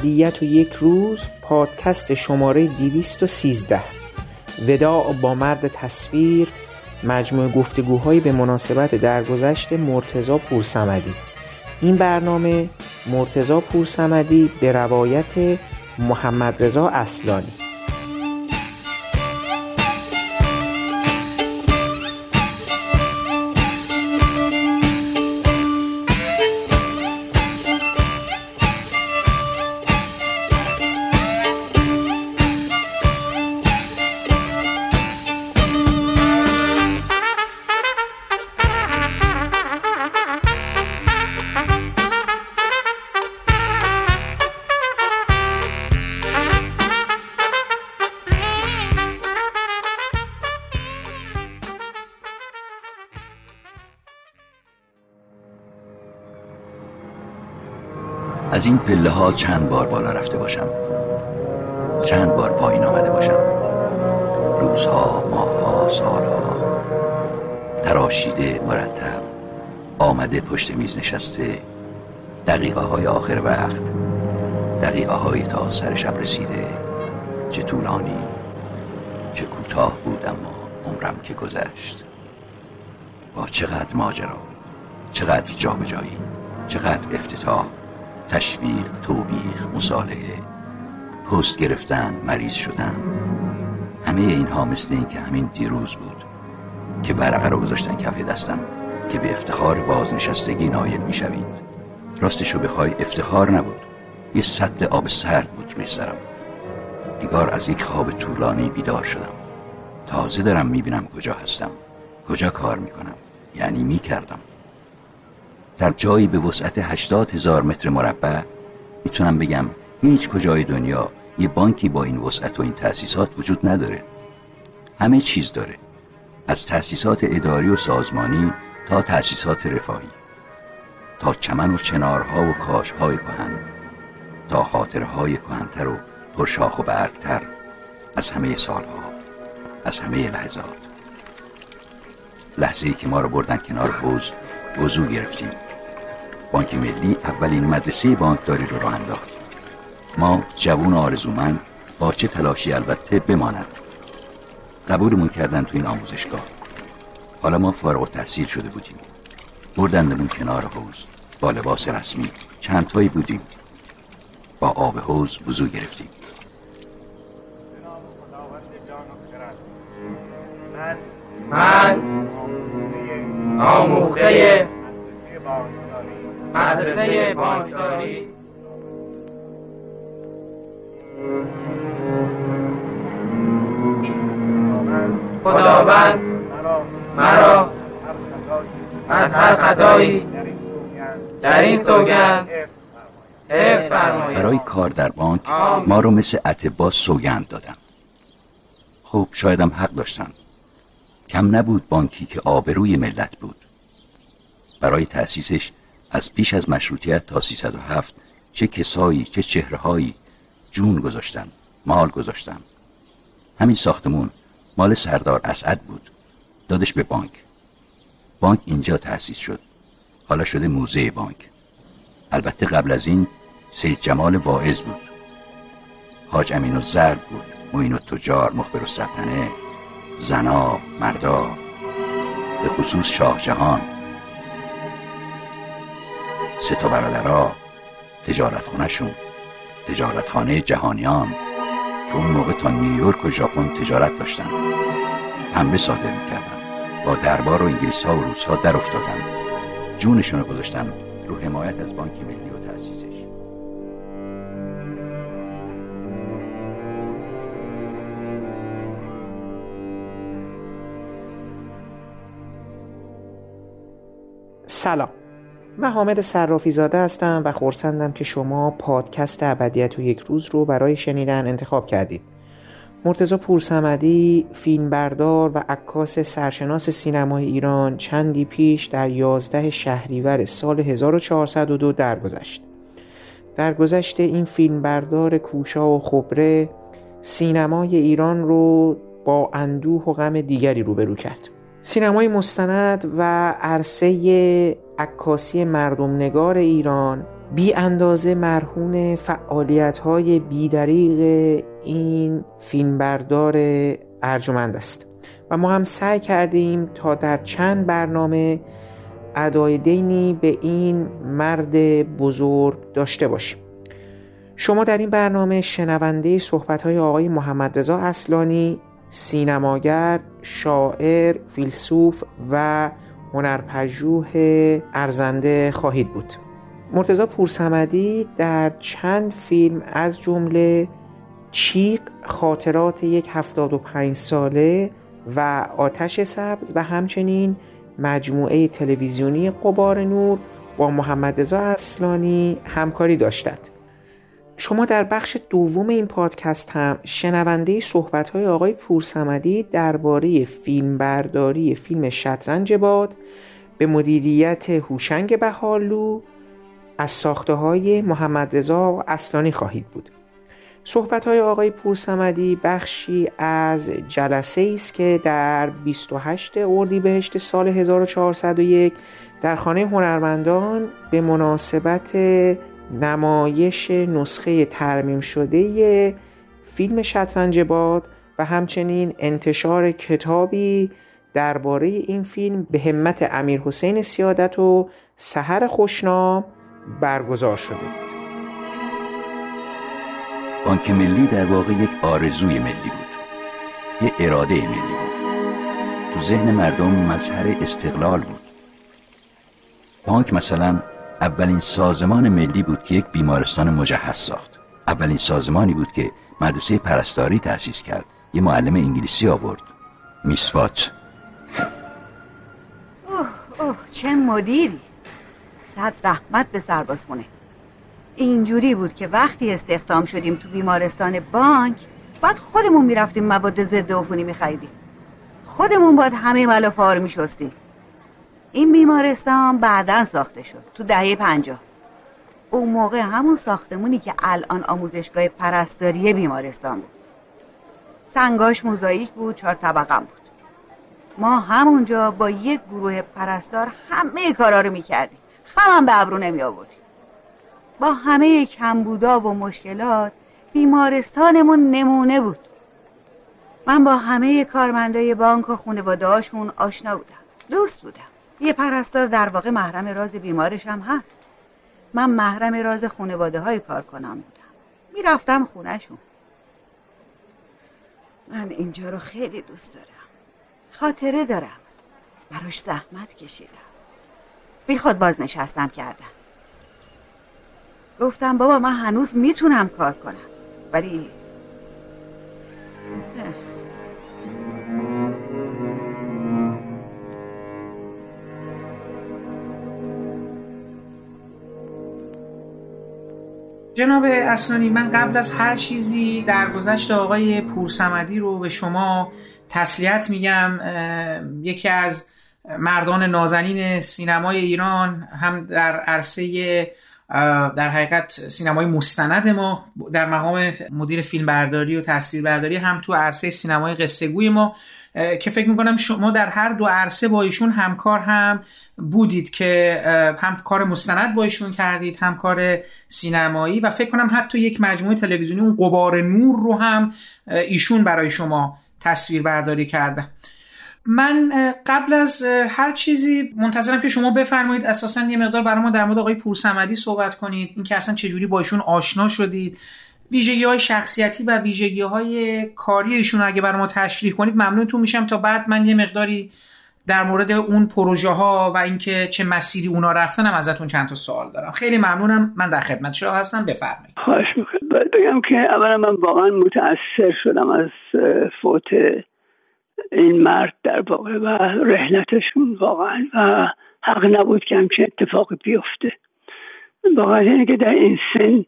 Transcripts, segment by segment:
ابدیت و یک روز پادکست شماره 213 وداع با مرد تصویر مجموع گفتگوهایی به مناسبت درگذشت مرتزا پورسمدی. این برنامه مرتزا پورسمدی به روایت محمد رضا اصلانی. این پله ها چند بار بالا رفته باشم. چند بار پایین آمده باشم. روزها ماهها سالها. تراشیده مرتب. آمده پشت میز نشسته. دقیقه های آخر وقت. دقیقه های تا سر شب رسیده. چه طولانی چه کوتاه بود اما عمرم که گذشت. با چقدر ماجرا چقدر جابجایی چقدر افتتاح. تشویق توبیخ مصالحه پست گرفتن مریض شدن همه اینها مثل این که همین دیروز بود که ورقه رو گذاشتن کف دستم که به افتخار بازنشستگی نایل می‌شوید. راستشو بخوای افتخار نبود. یه سطل آب سرد بود روی سرم. انگار از یک خواب طولانی بیدار شدم. تازه دارم می‌بینم کجا هستم. کجا کار می‌کنم. یعنی می‌کردم. در جایی به وسعت 80 هزار متر مربع می‌تونم بگم هیچ کجای دنیا یه بانکی با این وسعت و این تأسیسات وجود نداره. همه چیز داره. از تأسیسات اداری و سازمانی تا تأسیسات رفاهی. تا چمن و چنارها و کاشهای کهن تا خاطرهای کهنتر و پرشاخ و برگتر از همه سالها از همه لحظات. لحظه ای که ما رو بردن کنار حوز وضوع گرفتیم. بانک ملی اولین مدرسه بانکداری رو راه انداخت. ما جوون آرزومند با چه تلاشی البته بماند. قبولمون کردن تو این آموزشگاه. حالا ما فارغ تحصیل شده بودیم. بردندمون کنار حوز با لباس رسمی. چندتایی بودیم. با آب حوز وضو گرفتیم. من آموخته مدرسه بانکداری خداوند مرا از هر خطایی در این سوگند برای کار در بانک ما رو مثل اتبا سوگند دادن. خب شایدم حق داشتن. کم نبود بانکی که آبروی ملت بود. برای تأسیسش از پیش از مشروطیت تا 307 چه کسایی چه چهرههایی جون گذاشتن مال گذاشتن. همین ساختمون مال سردار اسعد بود دادش به بانک. بانک اینجا تأسیس شد. حالا شده موزه بانک. البته قبل از این سید جمال واعظ بود. حاج امین و زرد بود. معین و تجار مخبر و سلطنه زنا مردا. به خصوص شاه جهان. سه تا برادرها تجارت خونشون تجارت خانه جهانیان. که اون موقع تا نیویورک و ژاپن تجارت داشتن. پنبه صادر می‌کردن. با دربار و انگلیس ها و روس ها در افتادن. جونشون رو گذاشتن رو حمایت از بانک ملی و تأسیسش. سلام. من حامد صرافی زاده هستم و خورسندم که شما پادکست ابدیت و یک روز رو برای شنیدن انتخاب کردید مرتزا پورسمدی فیلمبردار و عکاس سرشناس سینمای ایران چندی پیش در 11 شهریور سال 1402 درگذشت. درگذشت این فیلمبردار کوشا و خبره سینمای ایران رو با اندوه و غم دیگری روبرو کرد. سینمای مستند و عرصه عکاسی مردم نگار ایران بی اندازه مرهون فعالیت های بیدریق این فیلمبردار ارجمند است. و ما هم سعی کردیم تا در چند برنامه ادای دینی به این مرد بزرگ داشته باشیم. شما در این برنامه شنونده صحبت های آقای محمد رضا اصلانی سینماگر، شاعر، فیلسوف و هنرپژوه ارزنده خواهید بود. مرتزا پورسمدی در چند فیلم از جمله چیق خاطرات یک هفتاد و پنج ساله و آتش سبز و همچنین مجموعه تلویزیونی قبار نور با محمد رضا اصلانی همکاری داشتند. شما در بخش دوم این پادکست هم شنونده صحبت آقای پورسمدی درباره فیلمبرداری فیلم شطرنج باد به مدیریت هوشنگ بهالو از ساخته های محمد رضا اصلانی خواهید بود. صحبت های آقای پورسمدی بخشی از جلسه است که در 28 اردیبهشت سال 1401 در خانه هنرمندان به مناسبت نمایش نسخه ترمیم شده فیلم شطرنج باد و همچنین انتشار کتابی درباره این فیلم به همت امیر حسین سیادت و سحر خوشنام برگزار شده بود. بانک ملی در واقع یک آرزوی ملی بود. یک اراده ملی بود. تو ذهن مردم مظهر استقلال بود. بانک مثلا اولین سازمان ملی بود که یک بیمارستان مجهز ساخت. اولین سازمانی بود که مدرسه پرستاری تأسیس کرد. یه معلم انگلیسی آورد. میسوات اوه اوه چه مدیری. صد رحمت به سربازخونه اینجوری بود که وقتی استخدام شدیم تو بیمارستان بانک بعد خودمون می‌رفتیم مواد ضد عفونی میخریدیم. خودمون باید همه ملافه ها رو میشستیم. این بیمارستان بعدا ساخته شد تو دهه پنجاه. اون موقع همون ساختمونی که الان آموزشگاه پرستاری بیمارستان بود. سنگاش موزاییک بود چهار طبقه بود. ما همونجا با یک گروه پرستار همه کارا رو می‌کردیم. خمم به ابرو نمی آوردیم با همه کمبودا و مشکلات بیمارستانمون نمونه بود. من با همه کارمندای بانک و خانواده آشنا بودم. دوست بودم. یه پرستار در واقع محرم راز بیمارش هم هست. من محرم راز خانواده های کار کنم بودم. می‌رفتم خونهشون. من اینجا رو خیلی دوست دارم. خاطره دارم. براش زحمت کشیدم. بی خود بازنشستم کردم. گفتم بابا من هنوز می‌تونم کار کنم. ولی جناب اسنانی من قبل از هر چیزی در گذشت آقای پورسمدی رو به شما تسلیت میگم. یکی از مردان نازنین سینمای ایران هم در عرصه در حقیقت سینمای مستند ما در مقام مدیر فیلمبرداری و تصویربرداری هم تو عرصه سینمای قصه ما. که فکر می‌کنم شما در هر دو عرصه با ایشون همکار هم بودید که هم کار مستند با ایشون کردید هم کار سینمایی و فکر کنم حتی یک مجموعه تلویزیونی اون قبار نور رو هم ایشون برای شما تصویر برداری کرده. من قبل از هر چیزی منتظرم که شما بفرمایید. اساسا یه مقدار برای ما در مورد آقای پورسمدی صحبت کنید. اینکه اصلا چجوری با ایشون آشنا شدید. ویژگی های شخصیتی و ویژگی های کاری ایشون اگه برای ما تشریح کنید ممنونتون میشم. تا بعد من یه مقداری در مورد اون پروژه ها و اینکه چه مسیری اونا رفتن هم ازتون چند تا سوال دارم. خیلی ممنونم. من در خدمت شما هستم. بفرمایید. خواهش می‌کنم. بگم که اولا من واقعا متاثر شدم از فوت این مرد در واقع و رحلتشون واقعا و حق نبود که همچین اتفاقی بیفته. واقعا اینه که در این سن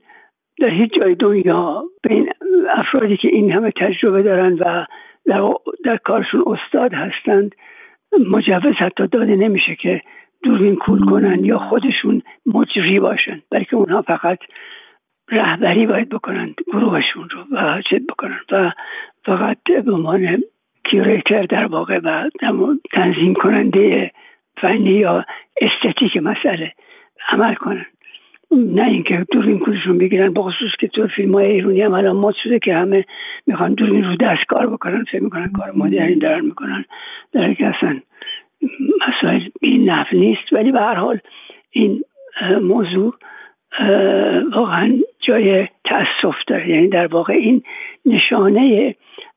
در هیچ جای دنیا بین افرادی که این همه تجربه دارن و در, در کارشون استاد هستند مجوز حتی داده نمیشه که دوربین کول کنن یا خودشون مجری باشن بلکه اونها فقط رهبری باید بکنن گروهشون رو و چه بکنن و فقط به عنوان کیوریتر در واقع و تنظیم کننده فنی یا استتیک مسئله عمل کنن. نه اینکه دوربین کولشون بگیرن. بخصوص که تو فیلم های ایرونی هم الان شده که همه می‌خوان دوربین رو دست کار بکنن. فکر می‌کنن کار مدرنی دارن می‌کنن. در که اصلا مسائل این نف نیست. ولی به هر حال این موضوع واقعا جای تاسف داره. یعنی در واقع این نشانه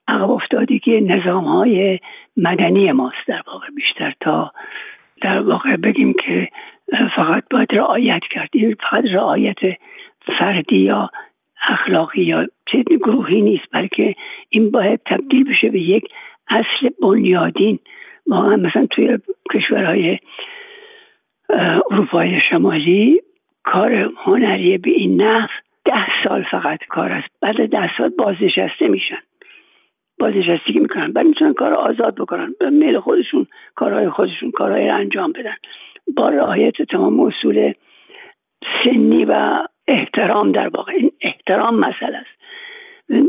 عقب افتادگی نظام های مدنی ماست در واقع. بیشتر تا در واقع بگیم که فقط باید رعایت کرد. فقط رعایت فردی یا اخلاقی یا چه گروهی نیست بلکه این باید تبدیل بشه به یک اصل بنیادین. واقعا مثلا توی کشورهای اروپای شمالی کار هنری به این نحو ده سال فقط کار است. بعد ده سال بازنشسته میشن. بازنشستگی می‌کنن. بعد می‌تونن کار آزاد بکنن. به میل خودشون کارهای خودشون کارهای رو انجام بدن. با رعایت تمام اصول سنی و احترام در واقع. این احترام مسئله است.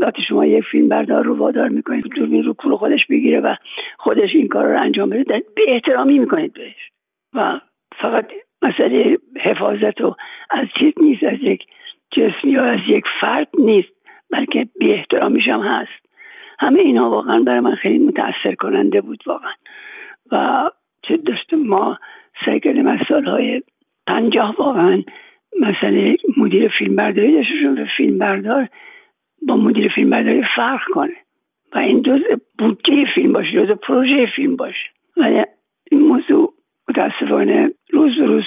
وقتی شما یک فیلم بردار رو وادار می‌کنید دوربین رو کور خودش بگیره و خودش این کار رو انجام بده به احترامی می‌کنید بهش. و فقط مسئله حفاظت و از چیز نیست از یک جسم یا از یک فرد نیست بلکه بی احترامیش هم هست. همه اینا واقعا برای من خیلی متاثر کننده بود واقعا. و چه دست ما سعی کردیم از سالهای پنجاه واقعا مسئله مدیر فیلم برداری داشته فیلم بردار با مدیر فیلم برداری فرق کنه. و این جز بودجه فیلم باشه جز پروژه فیلم باشه. ولی این موضوع متاسفانه روز به روز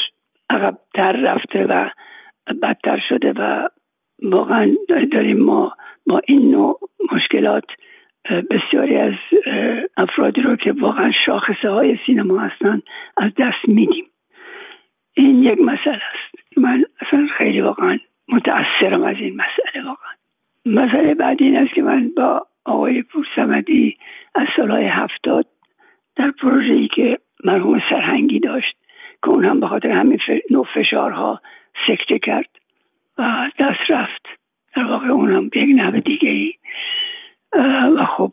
عقبتر رفته و بدتر شده و واقعا داریم ما با این نوع مشکلات بسیاری از افرادی رو که واقعا شاخصه های سینما هستن از دست میدیم. این یک مسئله است. من اصلا خیلی واقعا متاثرم از این مسئله واقعا. مسئله بعدی این است که من با آقای پورسمدی از سالهای هفتاد در پروژه ای که مرحوم سرهنگی داشت که اون هم به خاطر همین نوع فشارها سکته کرد و دست رفت. در واقع اون هم یک نوع دیگه ای و خب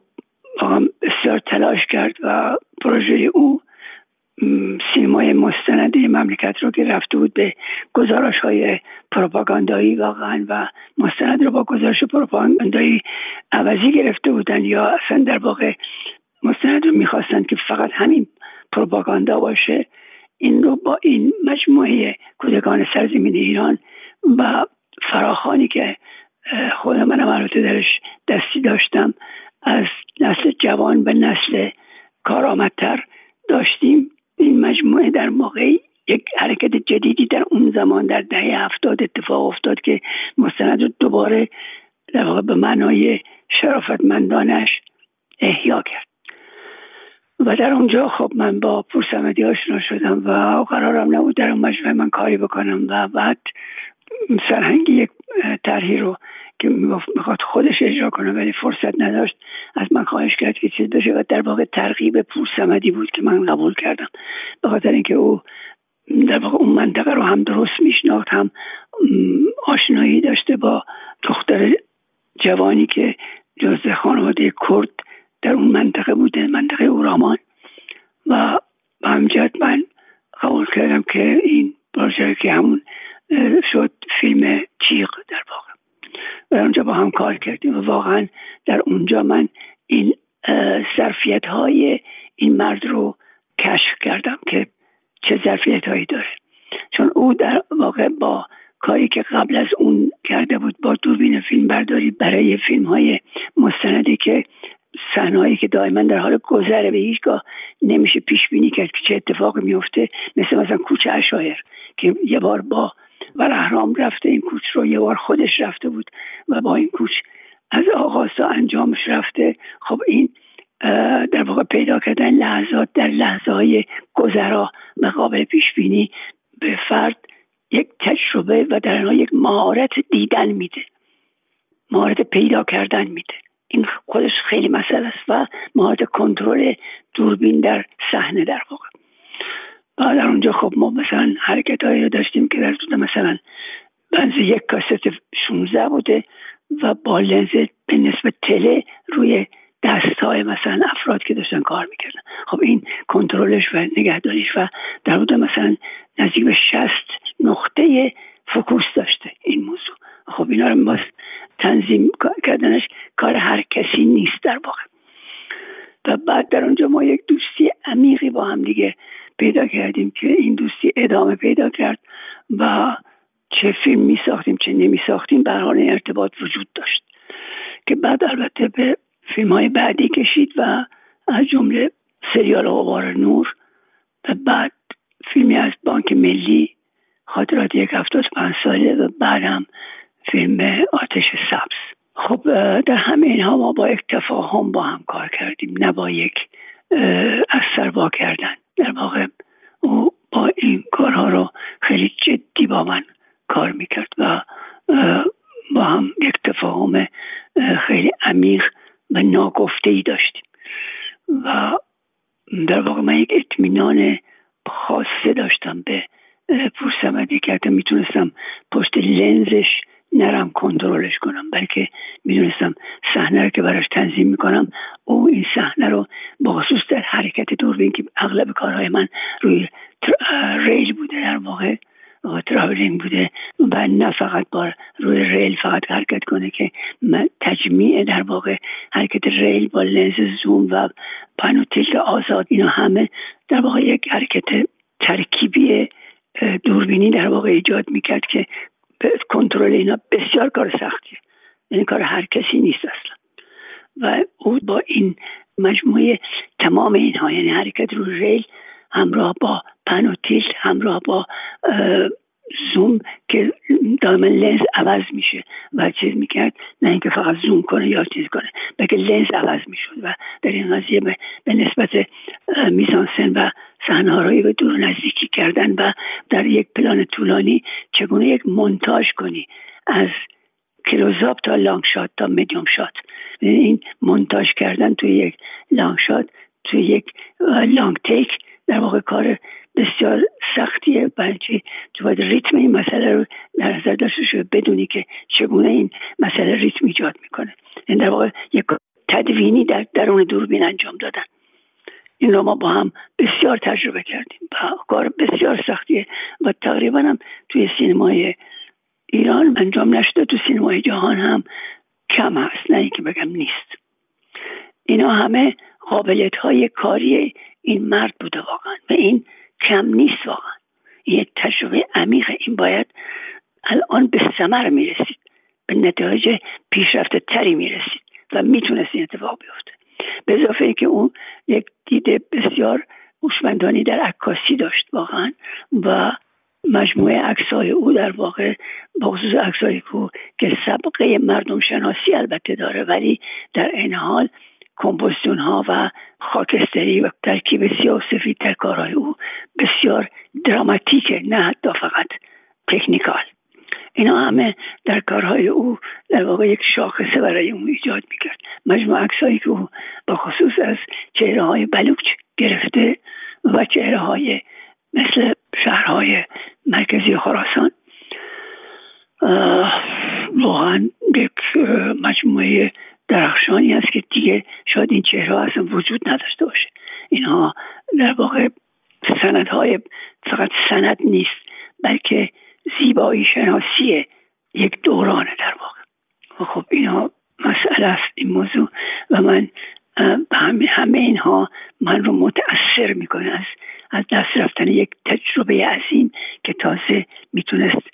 بسیار تلاش کرد و پروژه او سینمای مستندی مملکت رو که رفته بود به گزارش های پروپاگاندایی واقعا و مستند رو با گزارش پروپاگاندایی عوضی گرفته بودن یا اصلا در واقع مستند رو می‌خواستند که فقط همین پروپاگاندا باشه این رو با این مجموعه کودکان سرزمین ایران و فراخانی که خود منم البته درش دستی داشتم. از نسل جوان به نسل کارآمدتر داشتیم. این مجموعه در موقعی یک حرکت جدیدی در اون زمان در دهه هفتاد اتفاق افتاد که مستند رو دوباره در واقع به معنای شرافتمندانش احیا کرد. و در اونجا خب من با پورسمدی آشنا شدم و قرارم نبود در اون مجموعه من کاری بکنم و بعد سرهنگی یک طرحی رو که می‌خواد خودش اجرا کنه ولی فرصت نداشت از من خواهش کرد که چیز بشه و در واقع ترغیب پور سمدی بود که من قبول کردم. به خاطر اینکه او در واقع اون منطقه رو هم درست میشناخت هم آشنایی داشته با دختر جوانی که جز خانواده کرد در اون منطقه بوده منطقه اورامان. و به همجد من قبول کردم که این پروژه که همون شد فیلم چیق در واقع. و اونجا با هم کار کردیم و واقعا در اونجا من این ظرفیت های این مرد رو کشف کردم که چه ظرفیت هایی داره. چون او در واقع با کاری که قبل از اون کرده بود با دوربین فیلم برداری برای فیلم های مستندی که صحنه‌ای که دائما در حال گذره به هیچگاه نمیشه پیش بینی کرد که چه اتفاقی میفته مثل مثلا کوچه اشایر که یه بار با و احرام رفته این کوچ رو یه بار خودش رفته بود و با این کوچ از آغاز تا انجامش رفته. خب این در واقع پیدا کردن لحظات در لحظه های گذرا و قابل پیش بینی به فرد یک تجربه و در یک مهارت دیدن میده. مهارت پیدا کردن میده. این خودش خیلی مسئله است و مهارت کنترل دوربین در صحنه در واقع. در اونجا خب ما مثلا حرکت هایی رو داشتیم که در مثلا بنز یک کاست 16 بوده و با لنز به نسبت تله روی دست های مثلا افراد که داشتن کار می‌کردن. خب این کنترلش و نگهداریش و در بوده مثلا نزدیک به 60 نقطه فکوس داشته این موضوع. خب اینا رو تنظیم کردنش کار هر کسی نیست در واقع. و بعد در اونجا ما یک دوستی عمیقی با هم دیگه پیدا کردیم که این دوستی ادامه پیدا کرد و چه فیلم می ساختیم چه نمی ساختیم حال ارتباط وجود داشت. که بعد البته به فیلم های بعدی کشید و از جمله سریال غبار نور و بعد فیلمی از بانک ملی خاطرات یک هفتاد پنج ساله و بعد هم فیلم آتش سبز. خب در همه اینها ما با یک تفاهم با هم کار کردیم نه با یک از سر با کردن. در واقع او با این کارها رو خیلی جدی با من کار می‌کرد و با هم یک تفاهم خیلی عمیق و ناگفته ای داشتیم. و در واقع من یک اطمینان خاصه داشتم به پورسمدی که حتی می‌تونستم پشت لنزش نرم کنترلش کنم بلکه می‌دونستم صحنه رو که براش تنظیم می‌کنم او این صحنه رو با در حرکت دوربین که اغلب کارهای من روی ریل بوده در واقع traveling بوده و نه فقط با روی ریل فقط حرکت کنه که تجمیع در واقع حرکت ریل با لنز زوم و pan و tilt آزاد اینا همه در واقع یک حرکت ترکیبی دوربینی در واقع ایجاد می‌کرد که کنترل اینا بسیار کار سختیه یعنی کار هر کسی نیست اصلا. و او با این مجموعه تمام اینها یعنی حرکت رو ریل همراه با پنوتیل همراه با زوم که دائما لنز عوض میشه و چیز می‌کرد نه اینکه فقط زوم کنه یا چیز کنه بلکه لنز عوض می‌شد و در این قضیه به, نسبت میزانسن و صحنه به دور نزدیکی کردن و در یک پلان طولانی چگونه یک منتاج کنی از close-up تا long shot تا medium shot این مونتاژ کردن توی یک long shot توی یک long take در واقع کار بسیار سختیه بلکه تو باید ریتم این مسئله رو در نظر داشته شده بدونی که چگونه این مسئله ریتم ایجاد می‌کنه. این در واقع یک تدوینی در درون دوربین انجام دادن. این رو ما با هم بسیار تجربه کردیم و کار بسیار سختیه و تقریبا هم توی سینمای ایران انجام نشده تو سینمای جهان هم کم هست نه اینکه بگم نیست. اینا همه قابلیت های کاری این مرد بوده واقعا و این کم نیست واقعا. یک تجربه عمیقه. این باید الان به ثمر می‌رسید. به نتایج پیشرفته تری می‌رسید و می‌تونست این اتفاق بیفته. به اضافه اینکه اون یک دید بسیار هوشمندانی در عکاسی داشت واقعا و مجموعه عکسای او در واقع به خصوص عکسای که صبغه مردم شناسی البته داره ولی در عین حال composition ها و خاکستری و ترکیب سیاه و سفید در کارهای او بسیار دراماتیکه نه حتی فقط technical. اینا همه در کارهای او در واقع یک شاخصه برای اون ایجاد می‌کرد. مجموع عکسایی که او با خصوص از چهره های بلوچ گرفته و چهره های مثل شهرهای مرکزی خراسان واقعا یک مجموعه درخشانی است که دیگه شاید این چهره اصلا وجود نداشته باشه. اینها در واقع سندهای فقط سند نیست بلکه زیبایی شناسی یک دورانه در واقع. و خب اینها مسئله است این موضوع. و من همه, همه اینها من رو متاثر می‌کنه از از دست رفتن یک تجربه عظیم که تازه می‌تونست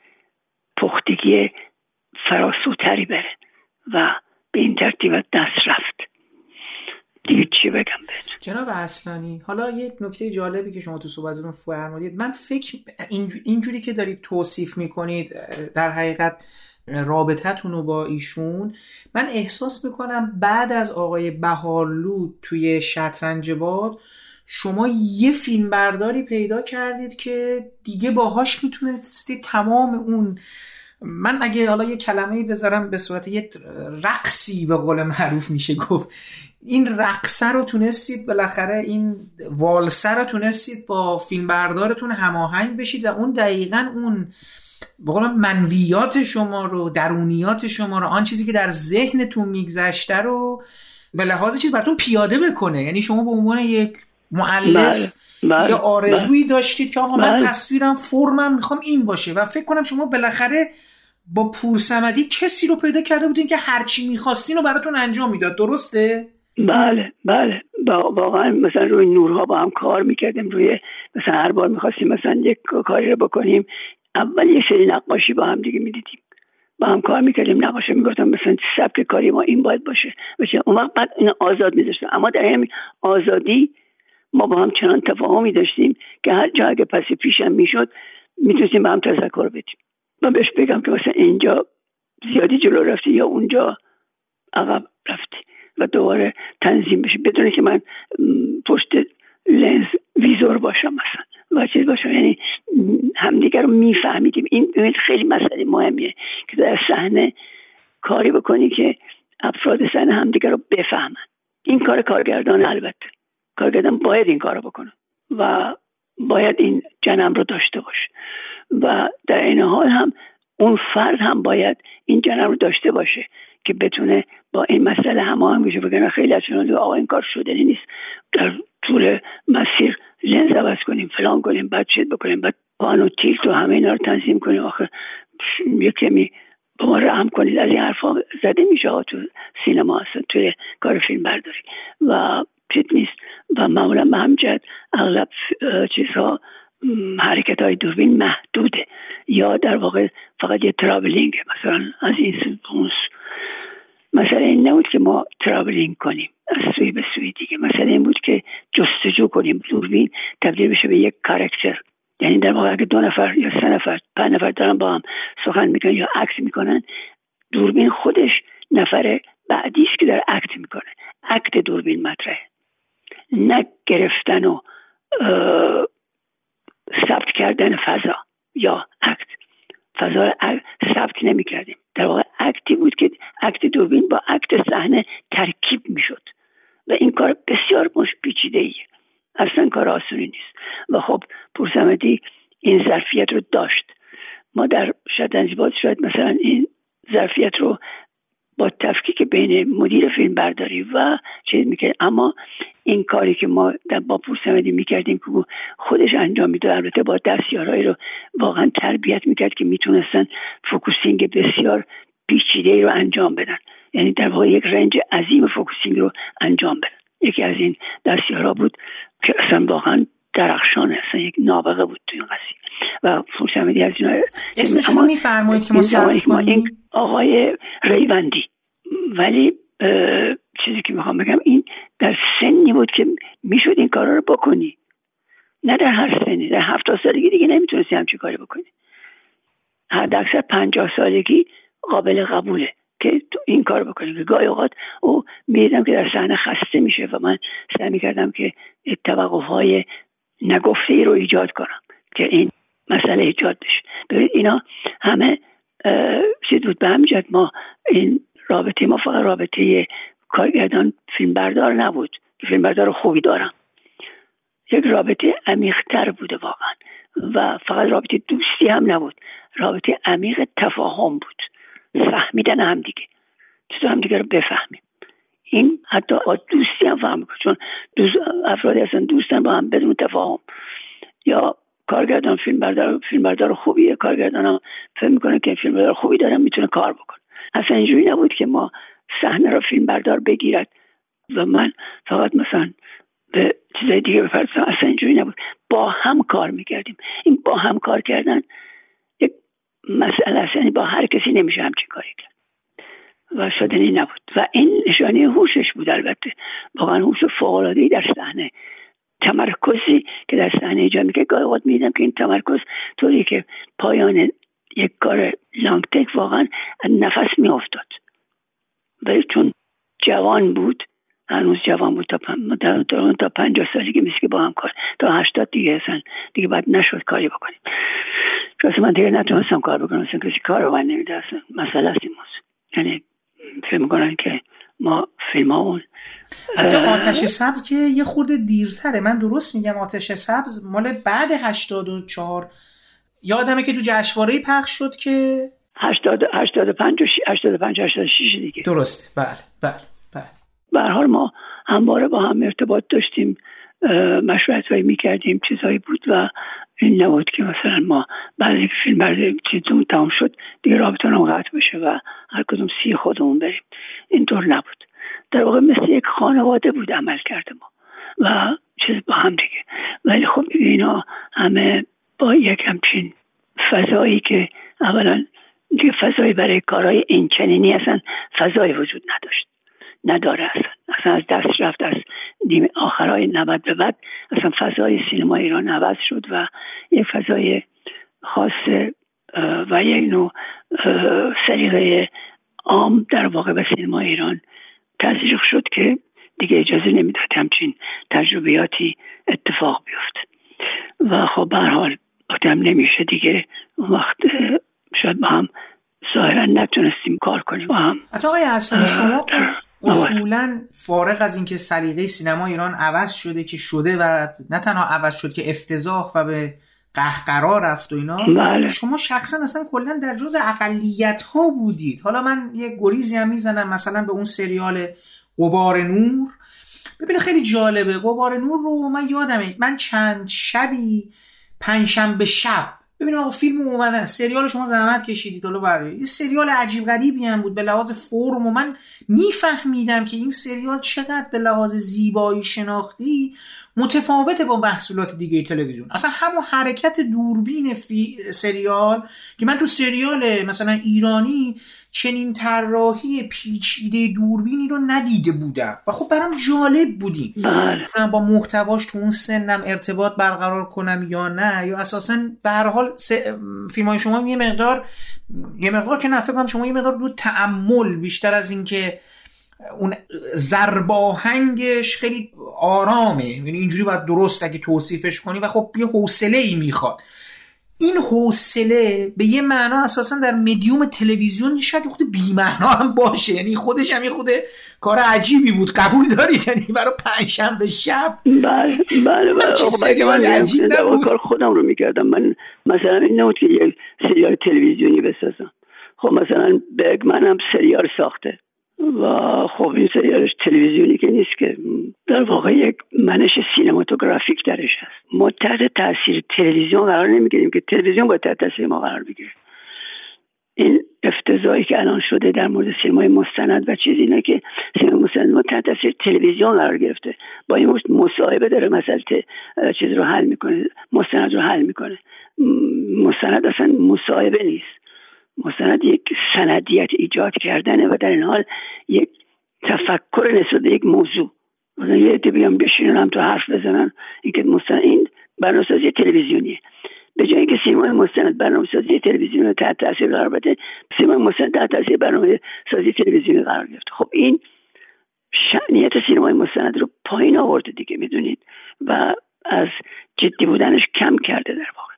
پختگی فراسوتری بره. و به این ترتیب دست رفت. دیگه چی بگم بهت؟ جناب اصلانی حالا یک نکته جالبی که شما تو صحبتتون فرمودید. من فکر اینجوری که دارید توصیف می‌کنید در حقیقت رابطتون رو با ایشون من احساس می‌کنم بعد از آقای بهارلو توی شطرنج باد شما یه فیلم برداری پیدا کردید که دیگه باهاش می‌تونستید تمام اون من اگه حالا یه کلمه بذارم به صورت یه رقصی به قول معروف میشه گفت این رقصه رو تونستید بالاخره این والسه رو تونستید با فیلم بردارتون هماهنگ بشید و اون دقیقا اون به منویات شما رو درونیات شما رو آن چیزی که در ذهنتون میگذشته رو به لحاظ چیز براتون پیاده بکنه یعنی شما به عنوان یک معلف بله، بله، یا آرزویی بله. داشتید که آقا من تصویرم فرمم می‌خوام این باشه و فکر کنم شما بالاخره با پورسمدی کسی رو پیدا کرده بودین که هرچی می‌خواستین رو براتون انجام می‌داد. درسته؟ بله بله. واقعا مثلا روی نورها با هم کار می‌کردیم. روی مثلا هر بار می‌خواستیم مثلا یک کاری رو بکنیم اول یه سری نقاشی با هم دیگه می‌دیدیم. با هم کار می‌کردیم. نقاشی می‌گفتم مثلا سبک کاری ما این باید باشه. بشه اون وقت بعد این آزاد میذاشتم اما در همین آزادی ما با هم چنان تفاهمی داشتیم که هر جا اگه پس پیشم می‌شد می‌تونستیم با هم تذکر بدیم. من بهش بگم که مثلا اینجا زیادی جلو رفتی یا اونجا عقب رفتی و دوباره تنظیم بشه بدونه که من پشت لنز ویزور باشم مثلا. و چیز باشم یعنی همدیگر رو میفهمیدیم. این خیلی مسئله مهمیه که در صحنه کاری بکنی که افراد صحنه همدیگر رو بفهمن. این کار کارگردان البته. کارگردان باید این کار رو بکنه و باید این جنم رو داشته باشه. و در این حال هم اون فرد هم باید این جنم رو داشته باشه که بتونه با این مسئله هماهنگ بشه. بگن خیلی از آقا این کار شدنی نیست. در طول مسیر لنز عوض کنیم فلان کنیم بعد چید بکنیم بعد پان و تیلت و همه اینا رو تنظیم کنیم. آخر یه کمی با ما رحم کنید. از این حرفا زده میشه تو سینما هستن توی کار فیلم برداری. و چیز نیست. و معمولا به همجد اغلب چیزها حرکت های دوربین محدوده. یا در واقع فقط یه traveling مثلا از این sense مثلا این نبود که ما traveling کنیم از سوی به سوی دیگه. مثلا این بود که جستجو کنیم دوربین تبدیل بشه به یک کاراکتر یعنی در واقع اگه دو نفر یا سه نفر پنج نفر دارن با هم سخن می‌کنن یا act می‌کنن دوربین خودش نفر بعدیش که در act می‌کنه. عکت دوربین مطرحه. نه گرفتن و ثبت کردن فضا یا عکت فضا رو ثبت نمی کردیم در واقع اکتی بود که اکت دوربین با اکت صحنه ترکیب می‌شد. و این کار بسیار مش پیچیده ایه اصلا کار آسونی نیست. و خب پورسمدی این ظرفیت رو داشت. ما در شاید شاید مثلا این ظرفیت رو با تفکیک بین مدیر فیلم برداری و چیز می‌کرد. اما این کاری که ما در با پورسمدی می‌کردیم که خودش انجام می‌داد البته با دستیارهایی رو واقعا تربیت می‌کرد که می‌تونستن focusing بسیار پیچیده رو انجام بدن. یعنی در واقع یک range عظیم focusing رو انجام بدن. یکی از این دستیارها بود که اصلا واقعا درخشان اصلا یک نابغه بود توی این قضیه. و فروشمدی از اینا اسم شما میفرمایید که ما این آقای ریوندی. ولی چیزی که می‌خوام بگم این در سنی بود که می‌شد این کارا رو بکنی. نه در هر سنی در هفتاد سالگی دیگه نمی‌تونستی همچین کاری بکنی. حد اکثر پنجاه سالگی قابل قبوله که تو این کار بکنیم که گاهی اوقات او می‌دیدم که در صحنه خسته میشه و من سعی می‌کردم که توقف های نگفته ای رو ایجاد کنم که این مسئله ایجاد بشه. ببینید اینا همه چیز بود. به همجد ما این رابطه ما فقط رابطه کارگردان فیلمبردار نبود. فیلمبردار خوبی دارم. یک رابطه عمیقتر بوده واقعا. و فقط رابطه دوستی هم نبود. رابطه عمیق تفاهم بود. فهمیدن هم دیگه. چطور هم دیگه رو بفهمیم. این حتی دوستی هم فهم چون دوست افرادی هستن دوستن با هم بدون تفاهم. یا کارگردان فیلم بردار فیلم بردار خوبیه کارگردان هم فکر می‌کنه که فیلم بردار خوبی دارم می‌تونه کار بکنه. اصلا اینجوری نبود که ما صحنه رو فیلم بردار بگیرد. و من فقط مثلا به چیزای دیگه بپردازم. اصلا اینجوری نبود. با هم کار می‌کردیم. این با هم کار کردن یک مسئله است. یعنی با هر کسی نمیشه همچین کاری کرد. و شدنی نبود. و این نشانه هوشش بود البته. واقعا هوش فوقالعادهای در صحنه. تمرکزی که در صحنه ایجاد می‌کنه گاهی اوقات میدم که این تمرکز طوری که پایان یک کار لانگ تک واقعا نفس میافتاد. ولی چون جوان بود. هنوز جوان بود تا پن... تا پنجاه سالگی مثل که با هم کار تا هشتاد دیگه اصلا دیگه بعد نشد کاری بکنیم. چون من دیگه نتونستم کار بکنم اصلا کسی کار رو من نمیده اصلا مسئله است یعنی فیلم کنن که ما فیلم حتی آتش سبز که یه خورده دیرتره. من درست میگم آتش سبز مال بعد 84 یادمه که تو جشنواره پخش شد که 80 85 85 86 دیگه. درسته. بله بله بله. به حال ما همواره با هم ارتباط داشتیم. مشورت هایی می‌کردیم چیزهایی بود و این نبود که مثلا ما بعد فیلم بعد چیزون تمام شد دیگه رابطه قطع بشه و هر کدوم سی خودمون بریم. اینطور نبود. در واقع مثل یک خانواده بود عمل کرده ما و چیز با هم دیگه. ولی خب اینا همه با یک همچین فضایی که اولا دیگه فضایی برای کارهای اینچنینی اصلا فضایی وجود نداشت. نداره اصلا. اصلا از دست رفت از دیم آخرهای 90 به بعد. اصلا فضای سینما ایران عوض شد و یک فضای خاص و یک نوع سلیقه عام در واقع به سینما ایران تزریق شد که دیگه اجازه نمی‌داد همچین تجربیاتی اتفاق بیفت. و خب به حال آدم نمیشه دیگه وقت شاید با هم ظاهرا نتونستیم کار کنیم. با هم. حتی آقای شما اصولا فارغ از اینکه سلیقه سینما ایران عوض شده که شده و نه تنها عوض شد که افتضاح و به قهقرا رفت و اینا بله. شما شخصا اصلا کلا در جز اقلیت ها بودید. حالا من یه گریزی هم می‌زنم مثلا به اون سریال قبار نور. ببینید خیلی جالبه. قبار نور رو من یادمه. من چند شبی پنجشنبه شب ببین آقا فیلم اومدن سریال شما زحمت کشیدید. حالا برای یه سریال عجیب غریبی هم بود به لحاظ فرم و من میفهمیدم که این سریال چقدر به لحاظ زیبایی شناختی متفاوته با محصولات دیگه تلویزیون. اصلا همون حرکت دوربین فی سریال که من تو سریال مثلا ایرانی چنین طراحی پیچیده دوربینی رو ندیده بودم و خب برام جالب بودیم بله. با محتواش تو اون سنم ارتباط برقرار کنم یا نه؟ یا اساسا به هر حال فیلم های شما یه مقدار یه مقدار که نه فکر کنم شما یه مقدار رو تعمل بیشتر از اینکه اون زرباهنگش خیلی آرامه. یعنی اینجوری باید درست اگه توصیفش کنی و خب یه حوصله ای می‌خواد. این حوصله به یه معنا اساسا در مدیوم تلویزیون شاید خود بیمعنا هم باشه. یعنی خودش هم یه خود کار عجیبی بود. قبول دارید؟ یعنی برای پنجشنبه شب؟ بله بله بله. من عجیب کار خودم رو می‌کردم. من مثلا این نبود که یه سریال تلویزیونی بسازم. خب مثلا بگ هم سریال ساخته. و خب این سریالش تلویزیونی که نیست که در واقع یک منش سینماتوگرافیک درش هست. ما تحت تاثیر تلویزیون قرار نمی‌گیریم که تلویزیون باید تحت تاثیر ما قرار بگیره. این افتضاحی که الان شده در مورد سینمای مستند و چیزی اینه که سینما مستند ما تحت تاثیر تلویزیون قرار گرفته. با این مصاحبه داره مسئله چیز رو حل می‌کنه مستند رو حل می‌کنه. مستند اصلا مصاحبه نیست. مستند یک سندیت ایجاد کردنه و در این حال یک تفکر نسبت یک موضوع. مثلا یه عده بیان بشینن هم تو حرف بزنن اینکه مستند این برنامه‌سازی تلویزیونیه. به جای اینکه سینمای مستند برنامه‌سازی تلویزیونی رو تحت تاثیر قرار بده سینمای مستند تحت تاثیر برنامه سازی تلویزیونی قرار گرفت خب این شعنیت سینمای مستند رو پایین آورده دیگه می‌دونید؟ و از جدی بودنش کم کرده در واقع.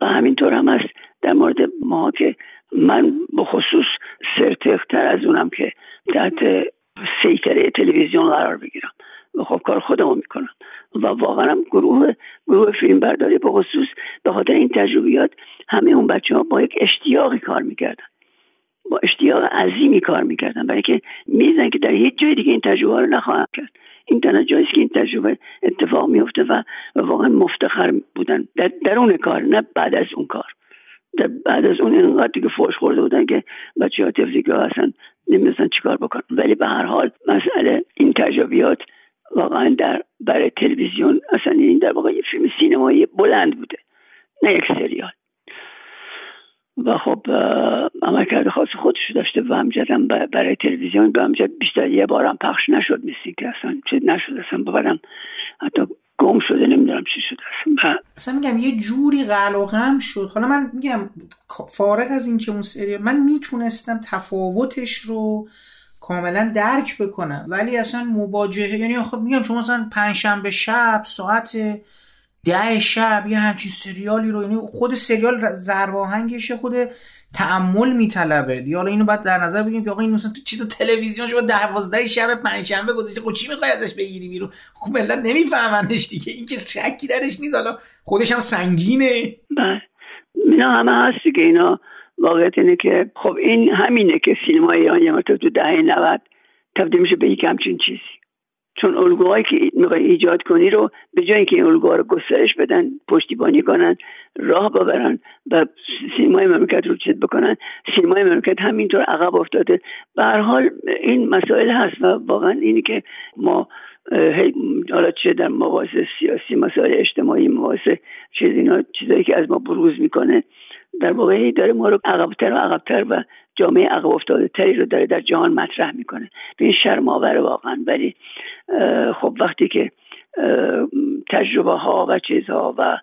و همینطور هم هست در مورد ما که من به خصوص سرتختر از اونم که تحت سیطره تلویزیون قرار بگیرم. و خب کار خودمو می‌کنم. و واقعا گروه گروه فیلم برداری به خصوص به خاطر این تجربیات همه اون بچه ها با یک اشتیاقی کار می‌کردن. با اشتیاق عظیمی کار می‌کردن. برای که میزن که در هیچ جای دیگه این تجربه رو نخواهم کرد. این تنها جایی که این تجربه اتفاق میفته و, واقعا مفتخر بودن. در درون کار نه بعد از اون کار. بعد از اون اینقدر دیگه فوش خورده بودن که بچه ها تفزیگاه اصلا نمی‌دونستن چیکار بکنن. ولی به هر حال مسئله این تجربیات واقعا در برای تلویزیون اصلا این در واقع یه فیلم سینمایی بلند بوده نه یک سریال. و خب عملکرد خاص خودش داشته و همجدم برای تلویزیون به همجد بیشتر یه بارم پخش نشد مثل که اصلا چه نشد اصلا ببرم حتی گم شده نمی‌دونم چی شده اصلا میگم یه جوری غم شد. حالا من میگم فارغ از اینکه اون سریال من می‌تونستم تفاوتش رو کاملا درک بکنم ولی اصلا مواجهه یعنی خب میگم شما مثلا پنجشنبه شب ساعت ده شب یه همچین سریالی رو یعنی خود سریال زرباهنگشه خود تعمل میطلبه. یا حالا اینو باید در نظر بگیریم که آقا این مثلا تو چیز تلویزیون شما 12 شب پنجشنبه گذاشته خب چی می‌خوای ازش بگیری بیرون؟ خب ملت نمیفهمنش دیگه این که شکی درش نیست. حالا خودش هم سنگینه. بله. همه هست که اینا واقعیت اینه که خب این همینه که سینما ایران یه تو دهه 90 تبدیل میشه به یک همچین چیزی. چون الگوهایی که می‌خوای ایجاد کنی رو به جای اینکه این الگوها رو گسترش بدن پشتیبانی کنن راه ببرن و سینمای مملکت رو چیز بکنن. سینمای مملکت همینطور عقب افتاده. به هر حال این مسائل هست و واقعا اینی که ما حالا چه در مباحث سیاسی مسائل اجتماعی مباحث چیز اینا چیزایی که از ما بروز می‌کنه در واقع داره ما رو عقبتر و عقبتر و جامعه عقب افتاده تری رو داره در جهان مطرح می‌کنه. به این شرم واقعا. ولی خب وقتی که تجربه ها و چیزها و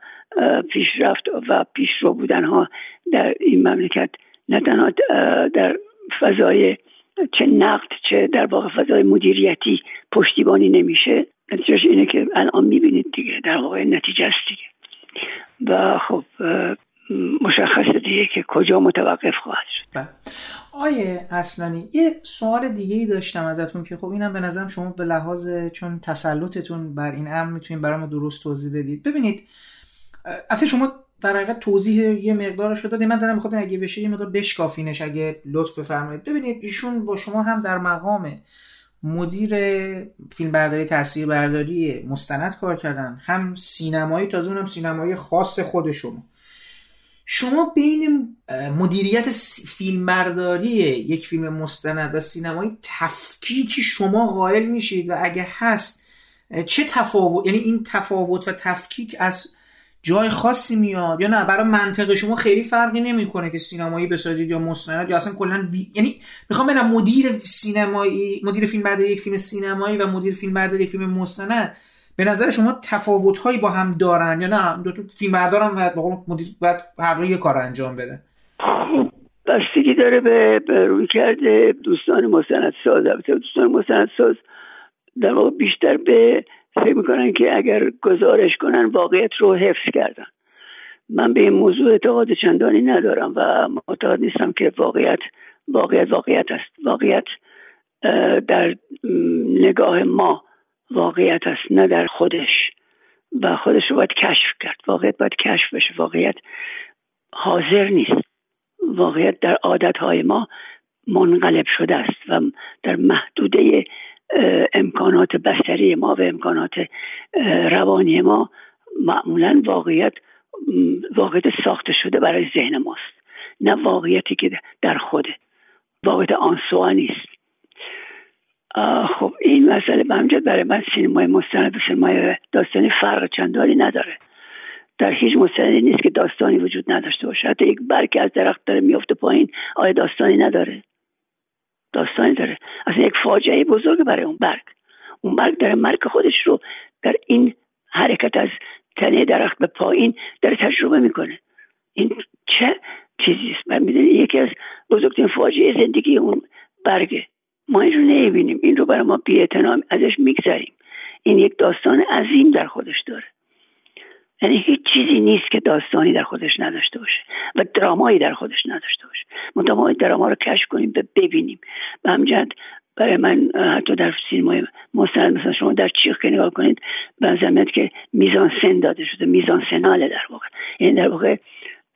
پیشرفت و پیشرو بودن ها در این مملکت نه تنها در فضای چه نقد چه در واقع فضای مدیریتی پشتیبانی نمیشه نتیجهش اینه که الان می‌بینید دیگه در واقع نتیجه است دیگه. و خب مشخص دیگه که کجا متوقف خواهد شد. بله. آیه اصلانی یه سوال دیگه ای داشتم ازتون که خب اینم به نظرم شما به لحاظ چون تسلطتون بر این امر می‌تونید برام درست توضیح بدید. ببینید اصلا شما در حقیقت توضیح یه مقدار شده من دارم می‌خوام اگه بشه یه مقدار بشکافینش اگه لطف بفرمایید. ببینید ایشون با شما هم در مقام مدیر فیلم برداری تاثیر برداری مستند کار کردن. هم سینمایی تازه اونم سینمایی خاص خود شما بین مدیریت فیلمبرداری یک فیلم مستند و سینمایی تفکیکی شما قائل میشید و اگه هست چه تفاوت یعنی این تفاوت و تفکیک از جای خاصی میاد یا نه؟ برای منطق شما خیلی فرقی نمی‌کنه که سینمایی بسازید یا مستند یا اصلا کلا یعنی می‌خوام ببینم مدیر سینمایی مدیر فیلم برداری یک فیلم سینمایی و مدیر فیلم برداری یک فیلم مستند به نظر شما تفاوت هایی با هم دارن یا نه؟ دو فیلم بردارن و مدیر باید هر یه کار انجام بده. بستگی داره به, روی کرده دوستان مستند ساز. دوستان مستند ساز در واقع بیشتر به فکر می‌کنن که اگر گزارش کنن واقعیت رو حفظ کردن. من به این موضوع اعتقاد چندانی ندارم و معتقد نیستم که واقعیت واقعیت واقعیت است. واقعیت در نگاه ما واقعیت است نه در خودش. و خودش رو باید کشف کرد. واقعیت باید کشف بشه. واقعیت حاضر نیست. واقعیت در عادتهای ما منقلب شده است و در محدوده امکانات بستری ما و امکانات روانی ما معمولا واقعیت واقعیت ساخته شده برای ذهن ماست. نه واقعیتی که در خوده واقعیت آنسوا نیست. خب این مسئله به برای من سینمای مستند و سینمای داستانی فرق چندانی نداره. در هیچ مستندی نیست که داستانی وجود نداشته باشه. حتی یک برگ از درخت داره میفته پایین آیا داستانی نداره؟ داستانی داره. اصلا یک فاجعه بزرگ برای اون برگ. اون برگ داره مرگ خودش رو در این حرکت از تنه درخت به پایین داره تجربه می‌کنه. این چه چیزی است من می‌دونی یکی از بزرگترین فاجعه زندگی اون برگه. ما این رو نمی‌بینیم. این رو برای ما بیاعتنام ازش میگذریم. این یک داستان عظیم در خودش داره. یعنی هیچ چیزی نیست که داستانی در خودش نداشته باشه و درامایی در خودش نداشته باشه. منتها ما دراما رو کشف کنیم و ببینیم. به همجد برای من حتی در سینمای مستند مثلا شما در چیخ که نگاه کنید به که میزان سن داده شده میزان سناله در واقع. یعنی در واقع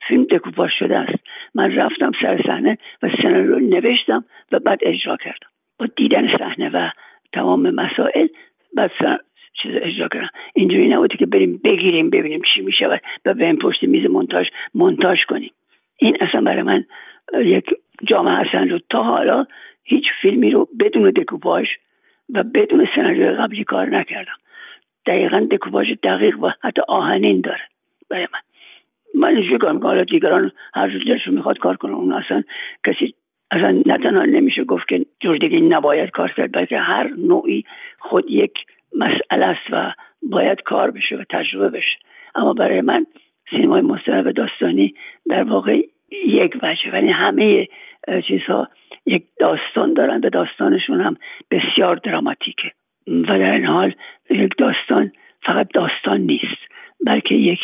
فیلم دکوپاژ شده است. من رفتم سر صحنه و سناریو نوشتم و بعد اجرا کردم. با دیدن صحنه و تمام مسائل بعد چیز اجرا کردم اینجوری نبوده که بریم بگیریم ببینیم چی میشه و بریم پشت میز مونتاژ مونتاژ کنیم. این اصلا برای من یک جامعه هستن رو تا حالا هیچ فیلمی رو بدون دکوپاژ و بدون سناریوی قبلی کار نکردم. دقیقا دکوپاژ دقیق و حتی آهنین داره برای من. من اینجوری کار حالا دیگران هر جور دلشون می‌خواد کار کنم اون اصلا کسی اصلا نه تنها نمیشه گفت که جور دیگه نباید کار کرد بلکه هر نوعی خود یک مسئله است و باید کار بشه و تجربه بشه. اما برای من سینمای مستند داستانی در واقع یک وجه ولی همه چیزها یک داستان دارن و داستانشون هم بسیار دراماتیکه. و در این حال یک داستان فقط داستان نیست بلکه یک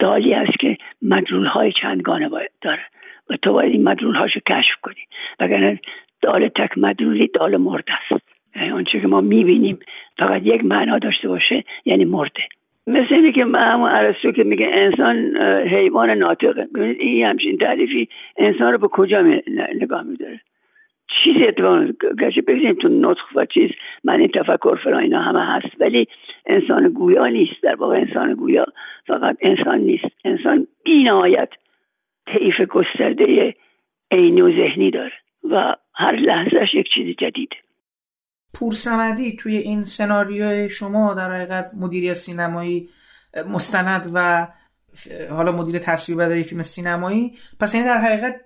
دالی است که مدلول های چندگانه باید داره. و تو باید این مدلول هاشو کشف کنی. وگرنه دال تک مدلولی دال مرده است. یعنی آنچه که ما می‌بینیم فقط یک معنا داشته باشه یعنی مرده. مثل اینه که همون عرستو که میگه انسان حیوان ناطقه. این همچین تعریفی انسان رو به کجا نگاه میداره؟ چیزی اتفاق گرچه بگذاریم تو نطخ و چیز من این تفکر فلان اینا همه هست ولی انسان گویا نیست. در واقع انسان گویا فقط انسان نیست. انسان بی نهایت طیف گسترده عینی و ذهنی داره و هر لحظهش یک چیز جدیده پورسمدی توی این سناریوی شما در حقیقت مدیری سینمایی مستند و حالا مدیر تصویر بداری فیلم سینمایی. پس این در حقیقت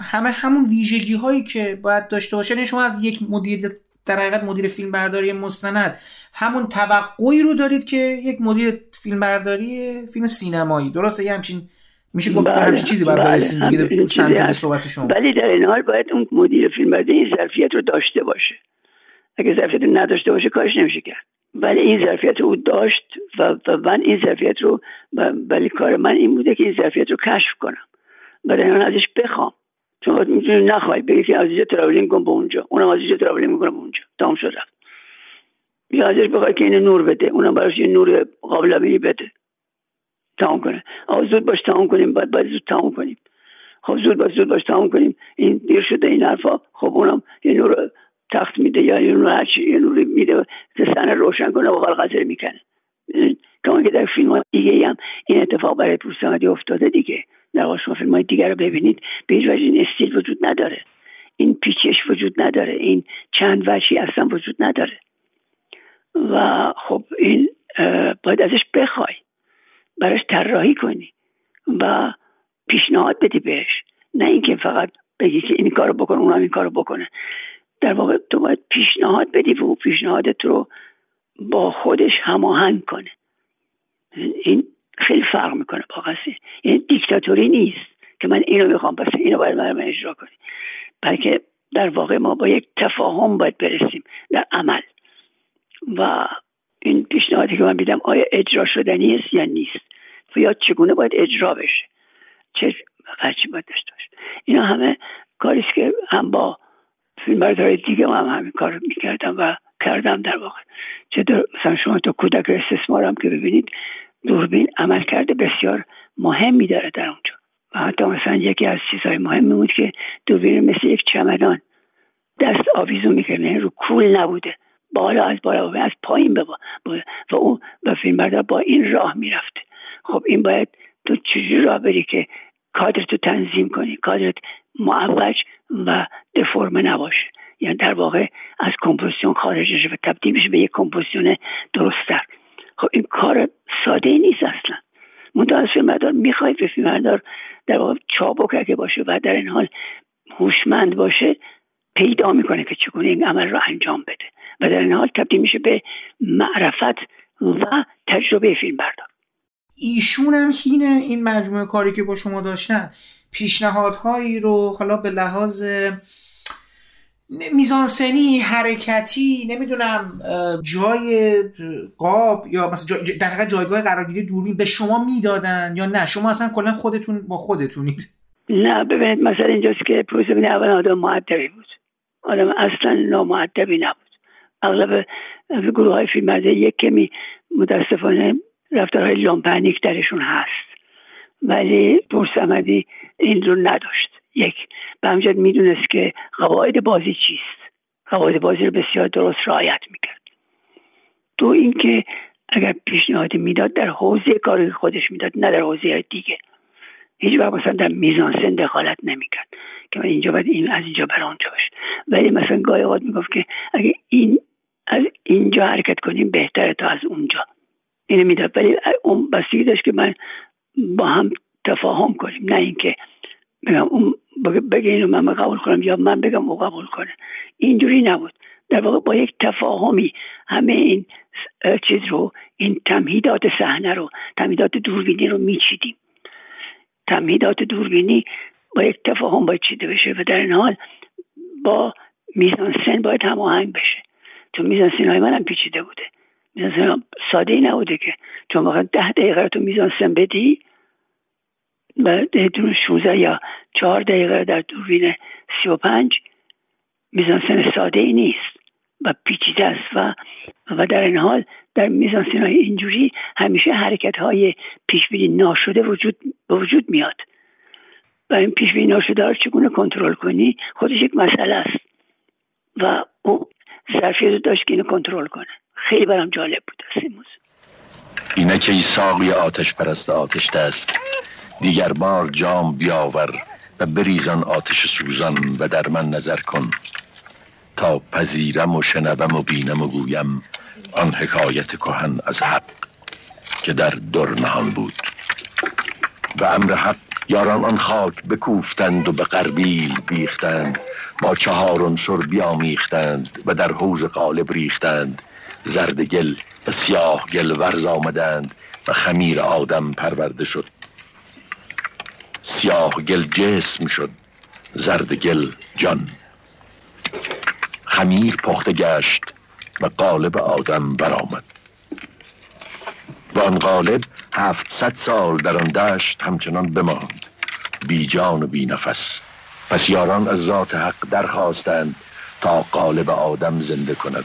همه همون ویژگی هایی که باید داشته باشه یعنی شما از یک مدیر در حقیقت مدیر فیلم برداری مستند همون توقعی رو دارید که یک مدیر فیلم برداری فیلم سینمایی. درسته؟ یه همچین میشه گفت بله، همچین چیزی باید برسیم دیگه سنتز صحبت شما. ولی در عین حال باید اون مدیر فیلم این ظرفیت رو داشته باشه. اگه ظرفیت رو نداشته باشه کارش نمیشه کرد. ولی این ظرفیت رو او داشت و, و من این ظرفیت رو ولی کار من این بوده که این ظرفیت رو کشف کنم و در ازش بخوام. چون می‌تونی نخوای بگی که از اینجا traveling کن به اونجا. اونم از اینجا traveling می‌کنه به اونجا. تمام شد رفت. یا ازش بخوای که این نور بده. اونم براش یه نور قابل بده. تمام کنه. آقا زود باش تمام کنیم بعد باید زود تمام کنیم. خب زود باش زود باش تمام کنیم. این دیر شده این حرفا. خب اونم یه نور تخت میده یا یه نور یه نور میده که سن روشن کنه و غزل می‌کنه. کما که در فیلم های دیگه هم این اتفاق برای پوستمدی افتاده دیگه. در واقع شما فیلم های دیگر رو ببینید به هیچ وجه این استیل وجود نداره. این پیچش وجود نداره. این چند وجهی اصلا وجود نداره. و خب این باید ازش بخوای. طراحی کنی و پیشنهاد بدی بهش. نه اینکه فقط بگی که این کارو بکن اونم این کارو بکنه. در واقع تو باید پیشنهاد بدی و پیشنهادت رو با خودش هماهنگ کنه. این خیلی فرق می‌کنه با قصه یعنی دیکتاتوری نیست که من اینو می‌خوام پس اینو باید من اجرا کنی. بلکه در واقع ما با یک تفاهم باید برسیم در عمل. و این پیشنهادی که من بیدم آیا اجرا شدنی است یا نیست؟ یا چگونه باید اجرا بشه. چه چی باید داشته باشه. اینا همه کاریست که هم با فیلم دیگه هم همین کار می‌کردم و کردم در واقع. چه مثلا شما تو کودک استثمارم که ببینید دوربین عمل کرده بسیار مهمی داره در اونجا. و حتی مثلا یکی از چیزهای مهمی بود که دوربین مثل یک چمدان دست آویزون می‌کرد یعنی رو کول نبوده. بالا از بالا از پایین به و اون و فیلم با این راه می‌رفته. خب این باید تو چجوری راه بری که کادر تو تنظیم کنی؟ کادرت معوج و دفرمه نباشه. یعنی در واقع از کمپوزیسیون خارج و تبدیل بشه به یک کمپوزیسیون درستتر. خب این کار ساده ای نیست اصلا. منتها از فیلمبردار می‌خواید به فیلمبردار در واقع چابک اگه باشه و در این حال هوشمند باشه پیدا می‌کنه که چگونه این عمل رو انجام بده. و در این حال تبدیل میشه به معرفت و تجربه فیلم بردار. ایشون هم هینه این مجموعه کاری که با شما داشتن. پیشنهادهایی رو حالا به لحاظ میزانسنی حرکتی نمی‌دونم جای قاب یا مثلا جای در جایگاه قرارگیری دوربین به شما می‌دادن یا نه؟ شما اصلا کلا خودتون با خودتونید. نه ببینید مثلا اینجاست که پروسه اول آدم معدبی بود. آدم اصلا نامعدبی نبود. اغلب گروه های فیلم یک کمی متاسفانه رفتارهای لامپنیک درشون هست. ولی پرسمدی این رو نداشت. یک به همجد می‌دونست که قواعد بازی چیست. قواعد بازی رو بسیار درست رعایت می‌کرد. دو اینکه اگر پیشنهادی می‌داد در حوزه کاری خودش می‌داد نه در حوزه دیگه. هیچ وقت مثلا در میزانسن دخالت نمی‌کرد که من اینجا باید این از اینجا بر آنجا باشه. ولی مثلا گاهی اوقات می‌گفت که اگه این از اینجا حرکت کنیم بهتره تا از اونجا. اینو می‌داد ولی اون بستگی داشت که من با هم تفاهم کنیم. نه اینکه بگم اون بگه اینو من قبول کنم یا من بگم او قبول کنه. اینجوری نبود. در واقع با یک تفاهمی همه این چیز رو این تمهیدات صحنه رو تمهیدات دوربینی رو میچیدیم. تمهیدات دوربینی با یک تفاهم باید چیده بشه و در این حال با میزانسن باید هماهنگ بشه. چون میزانسن های من هم پیچیده بوده. ساده نبوده که. چون واقعا ده دقیقه تو میزانسن بدی و دون 16 یا چهار دقیقه در دوربین 35 میزانسن ساده ای نیست و پیچیده است و و در این حال در میزانسن های اینجوری همیشه حرکت های پیشبینی ناشده وجود وجود میاد. و این پیشبینی ناشده رو چگونه کنترل کنی؟ خودش یک مسئله است. و او ظرفیت داشت که اینو کنترل کنه. خیلی برام جالب بود است این موضوع اینک ای ساقی آتش پرست آتش دست. دیگر بار جام بیاور و بریزان آتش سوزان و در من نظر کن. تا پذیرم و شنوم و بینم و گویم آن حکایت کهن از حق که در در نهان بود. و امر حق یاران آن خاک بکوفتند و به قربیل بیختند. با چهار عنصر بیامیختند و در حوز قالب ریختند. زرد گل و سیاه گل ورز آمدند و خمیر آدم پرورده شد. سیاه گل جسم شد زرد گل جان. خمیر پخته گشت و قالب آدم برآمد. و آن قالب هفتصد سال در آن دشت همچنان بماند بی جان و بی نفس. پس یاران از ذات حق درخواستند تا قالب آدم زنده کند.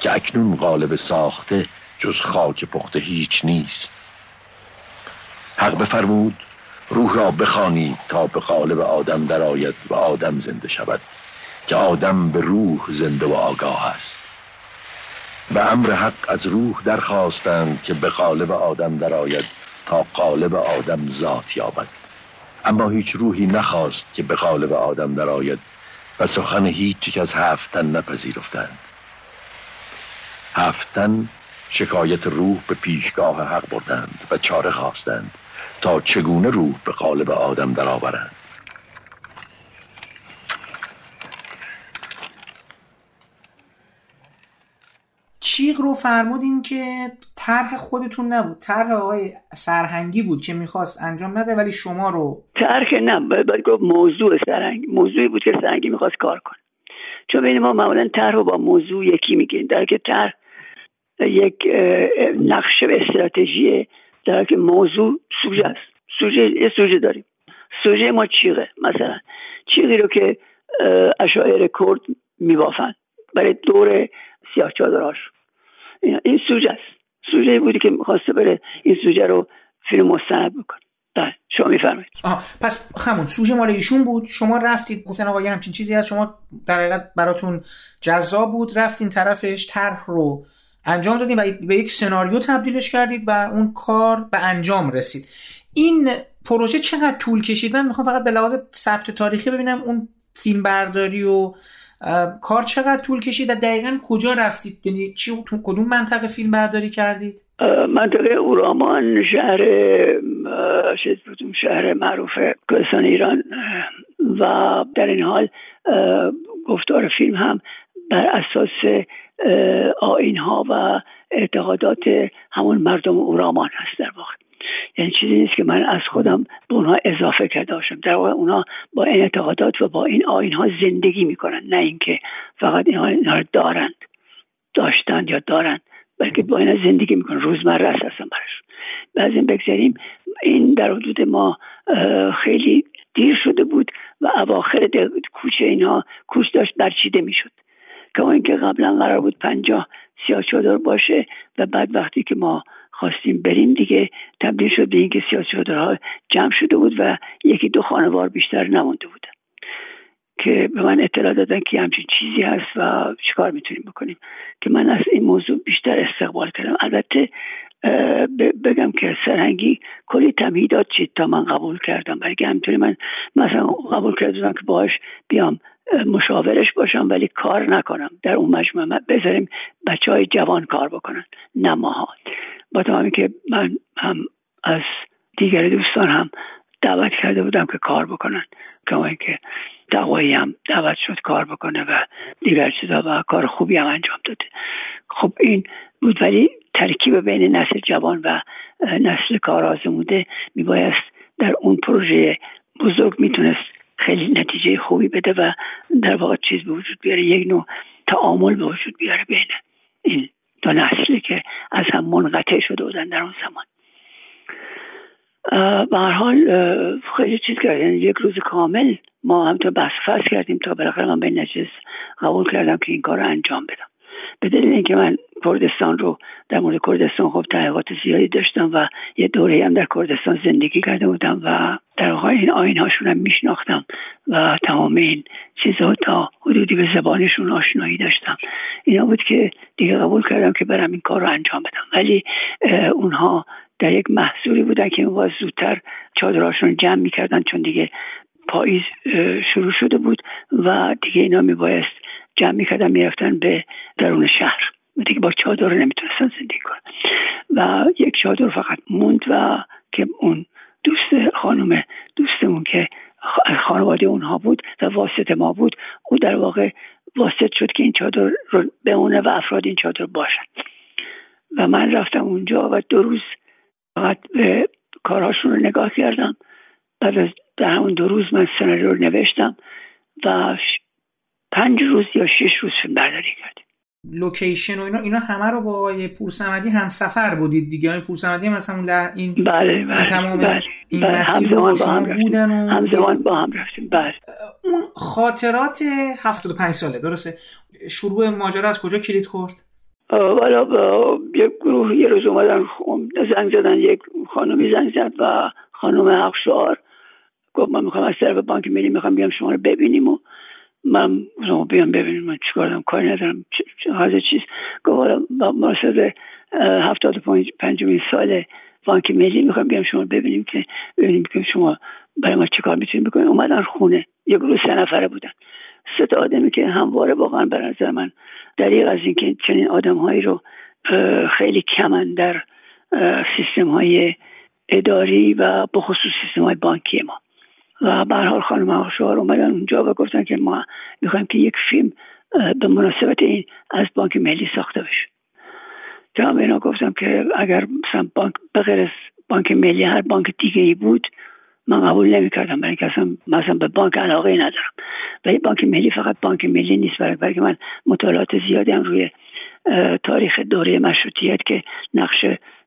که اکنون قالب ساخته جز خاک پخته هیچ نیست. حق بفرمود روح را بخوانید تا به قالب آدم درآید و آدم زنده شود که آدم به روح زنده و آگاه است. به امر حق از روح درخواستند که به قالب آدم درآید تا قالب آدم ذات یابد. اما هیچ روحی نخواست که به قالب آدم درآید و سخن هیچ از هفتن نپذیرفتند. هفتن شکایت روح به پیشگاه حق بردند و چاره خواستند تا چگونه روح به قالب آدم درآورند. چیغ رو فرمودین که طرح خودتون نبود. طرح آقای سرهنگی بود که می‌خواست انجام نده ولی شما رو طرح نه باید گفت موضوع سرهنگ موضوعی بود که سرهنگی می‌خواست کار کنه. چون بین ما معمولا طرح رو با موضوع یکی میگیم در که طرح یک نقشه استراتژی در که موضوع سوژه است. سوژه یه سوژه داریم. سوژه ما چیغه؟ مثلا چیغی رو که اشاعر کرد میبافن برای دور سیاه چادرهاش. این سوژه است. سوژه بودی که می‌خواسته بره این سوژه رو فیلم مستند بکنه. بله شما میفرمایید. پس همون سوژه مال ایشون بود. شما رفتید گفتن آقا یه همچین چیزی هست. شما در حقیقت براتون جذاب بود. رفتین طرفش طرح رو انجام دادیم و به یک سناریو تبدیلش کردید و اون کار به انجام رسید. این پروژه چقدر طول کشید؟ من می‌خوام فقط به لحاظ ثبت تاریخی ببینم اون فیلم برداری و کار چقدر طول کشید و دقیقا کجا رفتید؟ یعنی چی تو کدوم منطقه فیلم برداری کردید منطقه اورامان شهر شهر معروف کردستان ایران. و در این حال گفتار فیلم هم بر اساس آین ها و اعتقادات همون مردم اورامان هست در واقع. یعنی چیزی نیست که من از خودم به اونها اضافه کرده باشم. در واقع اونها با این اعتقادات و با این آین ها زندگی می‌کنن. نه اینکه فقط اینها رو دارند داشتند یا دارند بلکه با اینا زندگی می‌کنن. روزمره است اصلا بعد این بگذاریم این در حدود ما خیلی دیر شده بود و اواخر کوچه اینها کوچ داشت برچیده می‌شد. که اینکه قبلا قرار بود پنجاه سیاه چادر باشه و بعد وقتی که ما خواستیم بریم دیگه تبدیل شد به اینکه سیاستمدارها جمع شده بود و یکی دو خانوار بیشتر نمونده بودن. که به من اطلاع دادن که همچین چیزی هست و چیکار می‌تونیم بکنیم. که من از این موضوع بیشتر استقبال کردم. البته بگم که سرهنگی کلی تمهیدات چید تا من قبول کردم. برای همینطوری من مثلا قبول کردم که باش بیام مشاورش باشم ولی کار نکنم. در اون مجموعه بذاریم بچه های جوان کار بکنن نه ماها. با تمامی که من هم از دیگر دوستان هم دعوت کرده بودم که کار بکنن. اینکه تقوایی هم دعوت شد کار بکنه و دیگر چیزا و کار خوبی هم انجام داده. خب این بود ولی ترکیب بین نسل جوان و نسل کار آزموده میبایست در اون پروژه بزرگ می‌تونست خیلی نتیجه خوبی بده و در واقع چیز به وجود بیاره یک نوع تعامل به وجود بیاره بین این دو نسلی که از هم منقطع شده بودن در اون زمان. به حال خیلی چیز کردن یعنی یک روز کامل ما هم تا بس کردیم تا بالاخره من به نجس قبول کردم که این کار رو انجام بدم. به دلیل اینکه من کردستان رو در مورد کردستان خب تحقیقات زیادی داشتم و یه دوره هم در کردستان زندگی کرده بودم و در واقع این آین هاشون هم میشناختم و تمام این چیزها تا حدودی به زبانشون آشنایی داشتم. اینا بود که دیگه قبول کردم که برم این کار رو انجام بدم. ولی اونها در یک محصولی بودن که اون زودتر چادرهاشون جمع می‌کردن چون دیگه پاییز شروع شده بود و دیگه اینا میبایست جمع می‌کردن می‌رفتن به درون شهر و دیگه با چادر نمی‌تونستن زندگی کنن. و یک چادر فقط موند و که اون دوست خانم دوستمون که خانواده اونها بود و واسط ما بود او در واقع واسط شد که این چادر رو بمونه و افراد این چادر باشن. و من رفتم اونجا و دو روز فقط به کارهاشون رو نگاه کردم. بعد از در همون دو روز من سناریو رو نوشتم و پنج روز یا شش روز فیلم برداری کردیم. لوکیشن و اینا اینا همه رو با آقای پورسمدی هم سفر بودید دیگه. یعنی پورسمدی هم مثلا این بله بله تمام بله. این بله همزمان با هم رفتیم. بودن و همزمان با هم رفتیم. بله. اون خاطرات 75 ساله درسته؟ شروع ماجرا از کجا کلید خورد؟ والا یک گروه یه روز اومدن زنگ زدن یک خانمی زنگ زد و خانم حقشعار گفت من می‌خوام از طرف بانک ملی می‌خوام بیام شما رو ببینیم و من شما بیام ببینیم من چیکار دارم؟ کاری ندارم هر چیز گفت والا با مناسبت هفتاد و پنج پنجمین سال بانک ملی می‌خوام بیام شما رو ببینیم که ببینیم که شما برای ما چیکار می‌تونیم بکنیم اومدن خونه یه گروه سه نفره بودن. سه تا آدمی که همواره واقعا به نظر من دلیل از اینکه چنین آدمهایی رو خیلی کمن در سیستم های اداری و بخصوص سیستم های بانکی ما. و به حال خانم آقاشوار اومدن اونجا و گفتن که ما می‌خوایم که یک فیلم به مناسبت این از بانک ملی ساخته بشه. جناب اینا گفتم که اگر مثلا بانک بغیر از بانک ملی هر بانک دیگه ای بود من قبول نمی‌کردم برای اینکه اصلا مثلا به بانک علاقه ندارم. ولی بانک ملی فقط بانک ملی نیست برای بلکه من مطالعات زیادی هم روی تاریخ دوره مشروطیت که نقش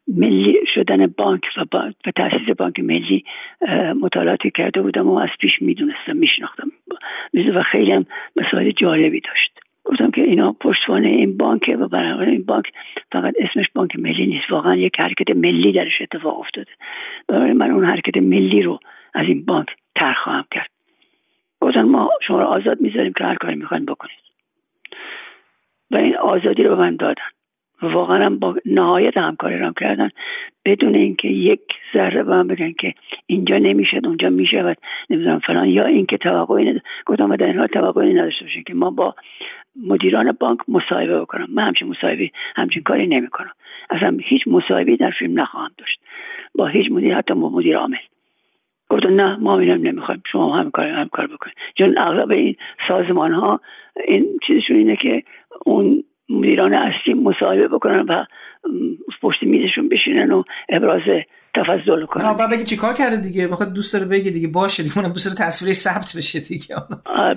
ملی شدن بانک و, با- و تاسیس بانک ملی مطالعاتی کرده بودم و از پیش می‌دونستم میشناختم. و خیلی هم مسائل جالبی داشت. گفتم که اینا پشتوانه این بانکه و بنابراین این بانک فقط اسمش بانک ملی نیست. واقعا یک حرکت ملی درش اتفاق افتاده. بنابراین من اون حرکت ملی رو از این بانک تر خواهم کرد. گفتن ما شما رو آزاد می‌ذاریم که هر کاری می‌خواین بکنید. و این آزادی رو به من دادن. و واقعا با نهایت همکاری هم کردن. بدون اینکه یک ذره به من بگن که اینجا نمی‌شد اونجا می‌شود نمی‌دونم فلان. یا اینکه توقعی ند... گفتم در این حال توقعی نداشته باشین که ما با مدیران بانک مصاحبه بکنم. من همچین مصاحبه همچین کاری نمی‌کنم. اصلا هیچ مصاحبه در فیلم نخواهم داشت. با هیچ مدیر حتی با مدیر عامل. گفتن نه ما اینم نمی‌خوایم. شما هم کار هم کار بکنید. چون اغلب این سازمان ها این چیزشون اینه که اون مدیران اصلی مصاحبه بکنن و پشت میزشون بشینن و ابراز تفضل کنن. بعد بگی چیکار کرده دیگه؟ می‌خواد دوست داره بگه دیگه. باشه دیگه اونم دوست داره تصویرش ثبت بشه دیگه.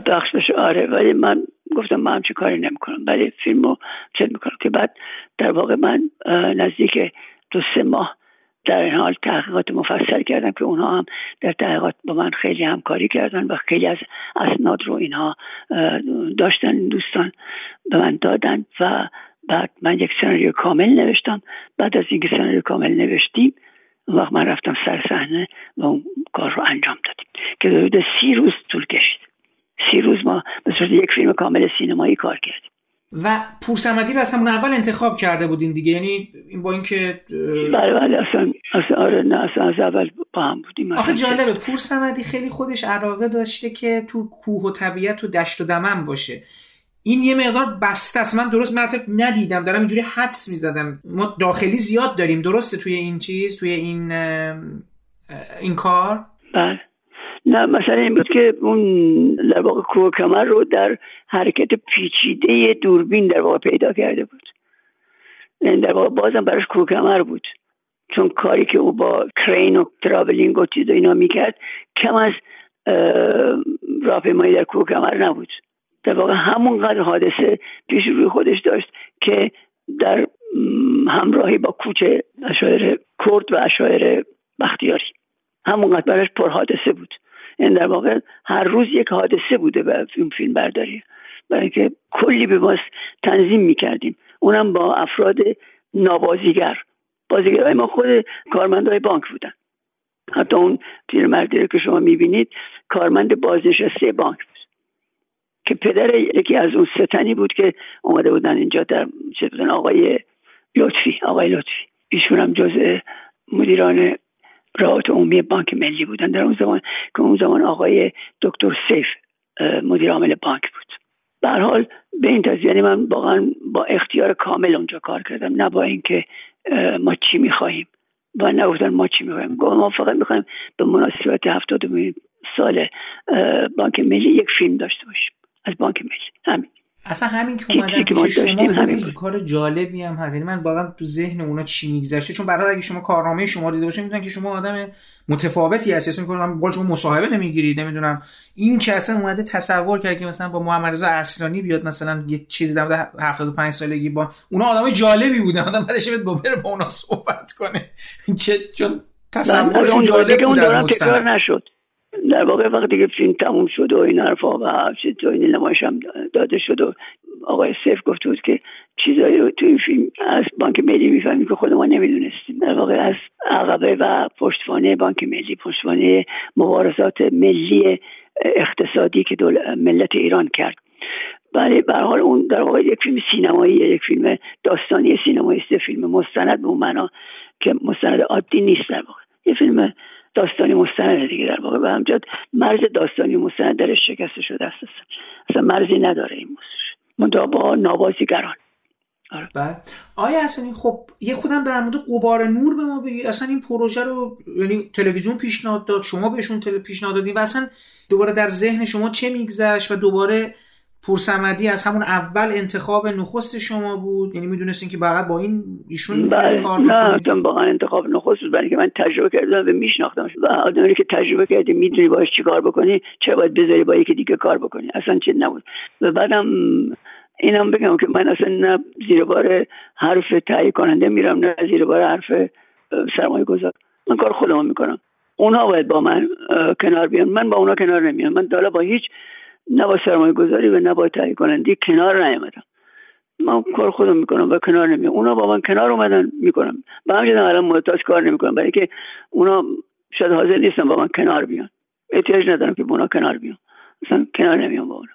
بخش بشه. آره ولی من گفتم من همچین کاری نمی‌کنم. ولی فیلم رو چه می‌کنم که بعد در واقع من نزدیک دو سه ماه در این حال تحقیقات مفصل کردم که اونها هم در تحقیقات با من خیلی همکاری کردن و خیلی از اسناد رو اینها داشتن دوستان به من دادن و بعد من یک سناریو کامل نوشتم. بعد از اینکه سناریو کامل نوشتیم اون وقت من رفتم سر صحنه و اون کار رو انجام دادیم که حدود سی روز طول کشید. سی روز ما به صورت یک فیلم کامل سینمایی کار کردیم. و پورسمدی رو از همون اول انتخاب کرده بودین دیگه. یعنی این با اینکه بله بله اصلا اصلا آره نه اصلا از اول با هم بودیم. آخه جالبه پور سمدی خیلی خودش علاقه داشته که تو کوه و طبیعت و دشت و دمن باشه. این یه مقدار بسته است. من درست مطلب ندیدم. دارم اینجوری حدس می‌زدم. ما داخلی زیاد داریم. درسته توی این چیز توی این این کار؟ بله. نه مثلا این بود که اون در واقع کوه کمر رو در حرکت پیچیده دوربین در واقع پیدا کرده بود. یعنی در واقع بازم براش کوه و کمر بود. چون کاری که او با crane و traveling و چیز اینا می‌کرد کم از راهپیمایی در کوه و کمر نبود. در واقع همونقدر حادثه پیش روی خودش داشت که در همراهی با کوچ عشایر کرد و عشایر بختیاری. همونقدر براش پر حادثه بود. این یعنی در واقع هر روز یک حادثه بوده به این فیلم برداری. برای اینکه کلی به ما تنظیم می‌کردیم. اونم با افراد نابازیگر. بازیگرهای ما خود کارمندهای بانک بودن. حتی اون پیرمردی که شما می‌بینید کارمند بازنشسته بانک بود. که پدر یکی از اون ستنی بود که اومده بودن اینجا در چه آقای لطفی. آقای لطفی. ایشون هم جز مدیران رعایت عمومی بانک ملی بودن. در اون زمان که اون زمان آقای دکتر سیف مدیر عامل بانک بود. به حال به این تصویر یعنی من واقعا با اختیار کامل اونجا کار کردم. نه با اینکه ما چی می‌خواهیم و نگفتن ما چی می‌خوایم ما فقط می‌خوایم به مناسبت هفتاد سال بانک ملی یک فیلم داشته باشیم. از بانک ملی. همین. اصلا همین که اومدن پیش شما همین کار جالبی هم هست. یعنی من واقعا تو ذهن اونا چی میگذشته چون برای اگه شما کارنامه شما دیده باشین می‌دونن که شما آدم متفاوتی هستی. اصلا می‌کنم با شما مصاحبه نمی‌گیرید نمی‌دونم. این که اصلا اومده تصور کرد که مثلا با محمد رضا اصلانی بیاد مثلا یه چیزی در 75 سالگی با اونا آدم جالبی بودن. آدم بعدش با بره با اونا صحبت کنه. که چون تصورشون جالب بود از نشد. در واقع وقتی که فیلم تموم شد و این حرفا و این نمایش هم داده شد و آقای سیف گفته بود که چیزایی رو تو این فیلم از بانک ملی می‌فهمیم که خود ما نمی‌دونستیم. در واقع از عقبه و پشتوانه بانک ملی پشتوانه مبارزات ملی اقتصادی که ملت ایران کرد. بله به حال اون در واقع یک فیلم سینمایی یک فیلم داستانی سینمایی است فیلم مستند به معنا که مستند عادی نیست در واقع. یه فیلم داستانی مستند دیگه در واقع. به همجد مرز داستانی مستند درش شکسته شده است. اصلا مرزی نداره این موسیقی منتها با نابازیگران آره. آیا اصلا خب یه خودم در مورد قبار نور به ما بگی. اصلا این پروژه رو یعنی تلویزیون پیشنهاد داد شما بهشون پیشنهاد دادین و اصلا دوباره در ذهن شما چه میگذشت و دوباره پورسمدی از همون اول انتخاب نخست شما بود؟ یعنی می‌دونستین که فقط با این ایشون بله. کار نه با انتخاب نخست بود. برای که من تجربه کردم و میشناختم. و آدمی که تجربه کردی می‌دونی باش چی کار بکنی؟ چه باید بذاری با یکی دیگه کار بکنی؟ اصلا چه نبود. و بعدم اینم بگم که من اصلا نه زیر بار حرف تهیه کننده میرم نه زیر بار حرف سرمایه گذار من کار خودم می‌کنم. اونها باید با من کنار بیان. من با اونا کنار نمیام. من دالا با هیچ نه با سرمایه گذاری و نه با تهیه کننده کنار نیامدم من کار خودم می‌کنم و کنار نمیام اونا با من کنار اومدن می‌کنم. به همین الان محتاج کار نمی‌کنم. برای که اونا شاید حاضر نیستن با من کنار بیان. احتیاج ندارم که با اونا کنار بیام مثلا کنار نمیام با اونا.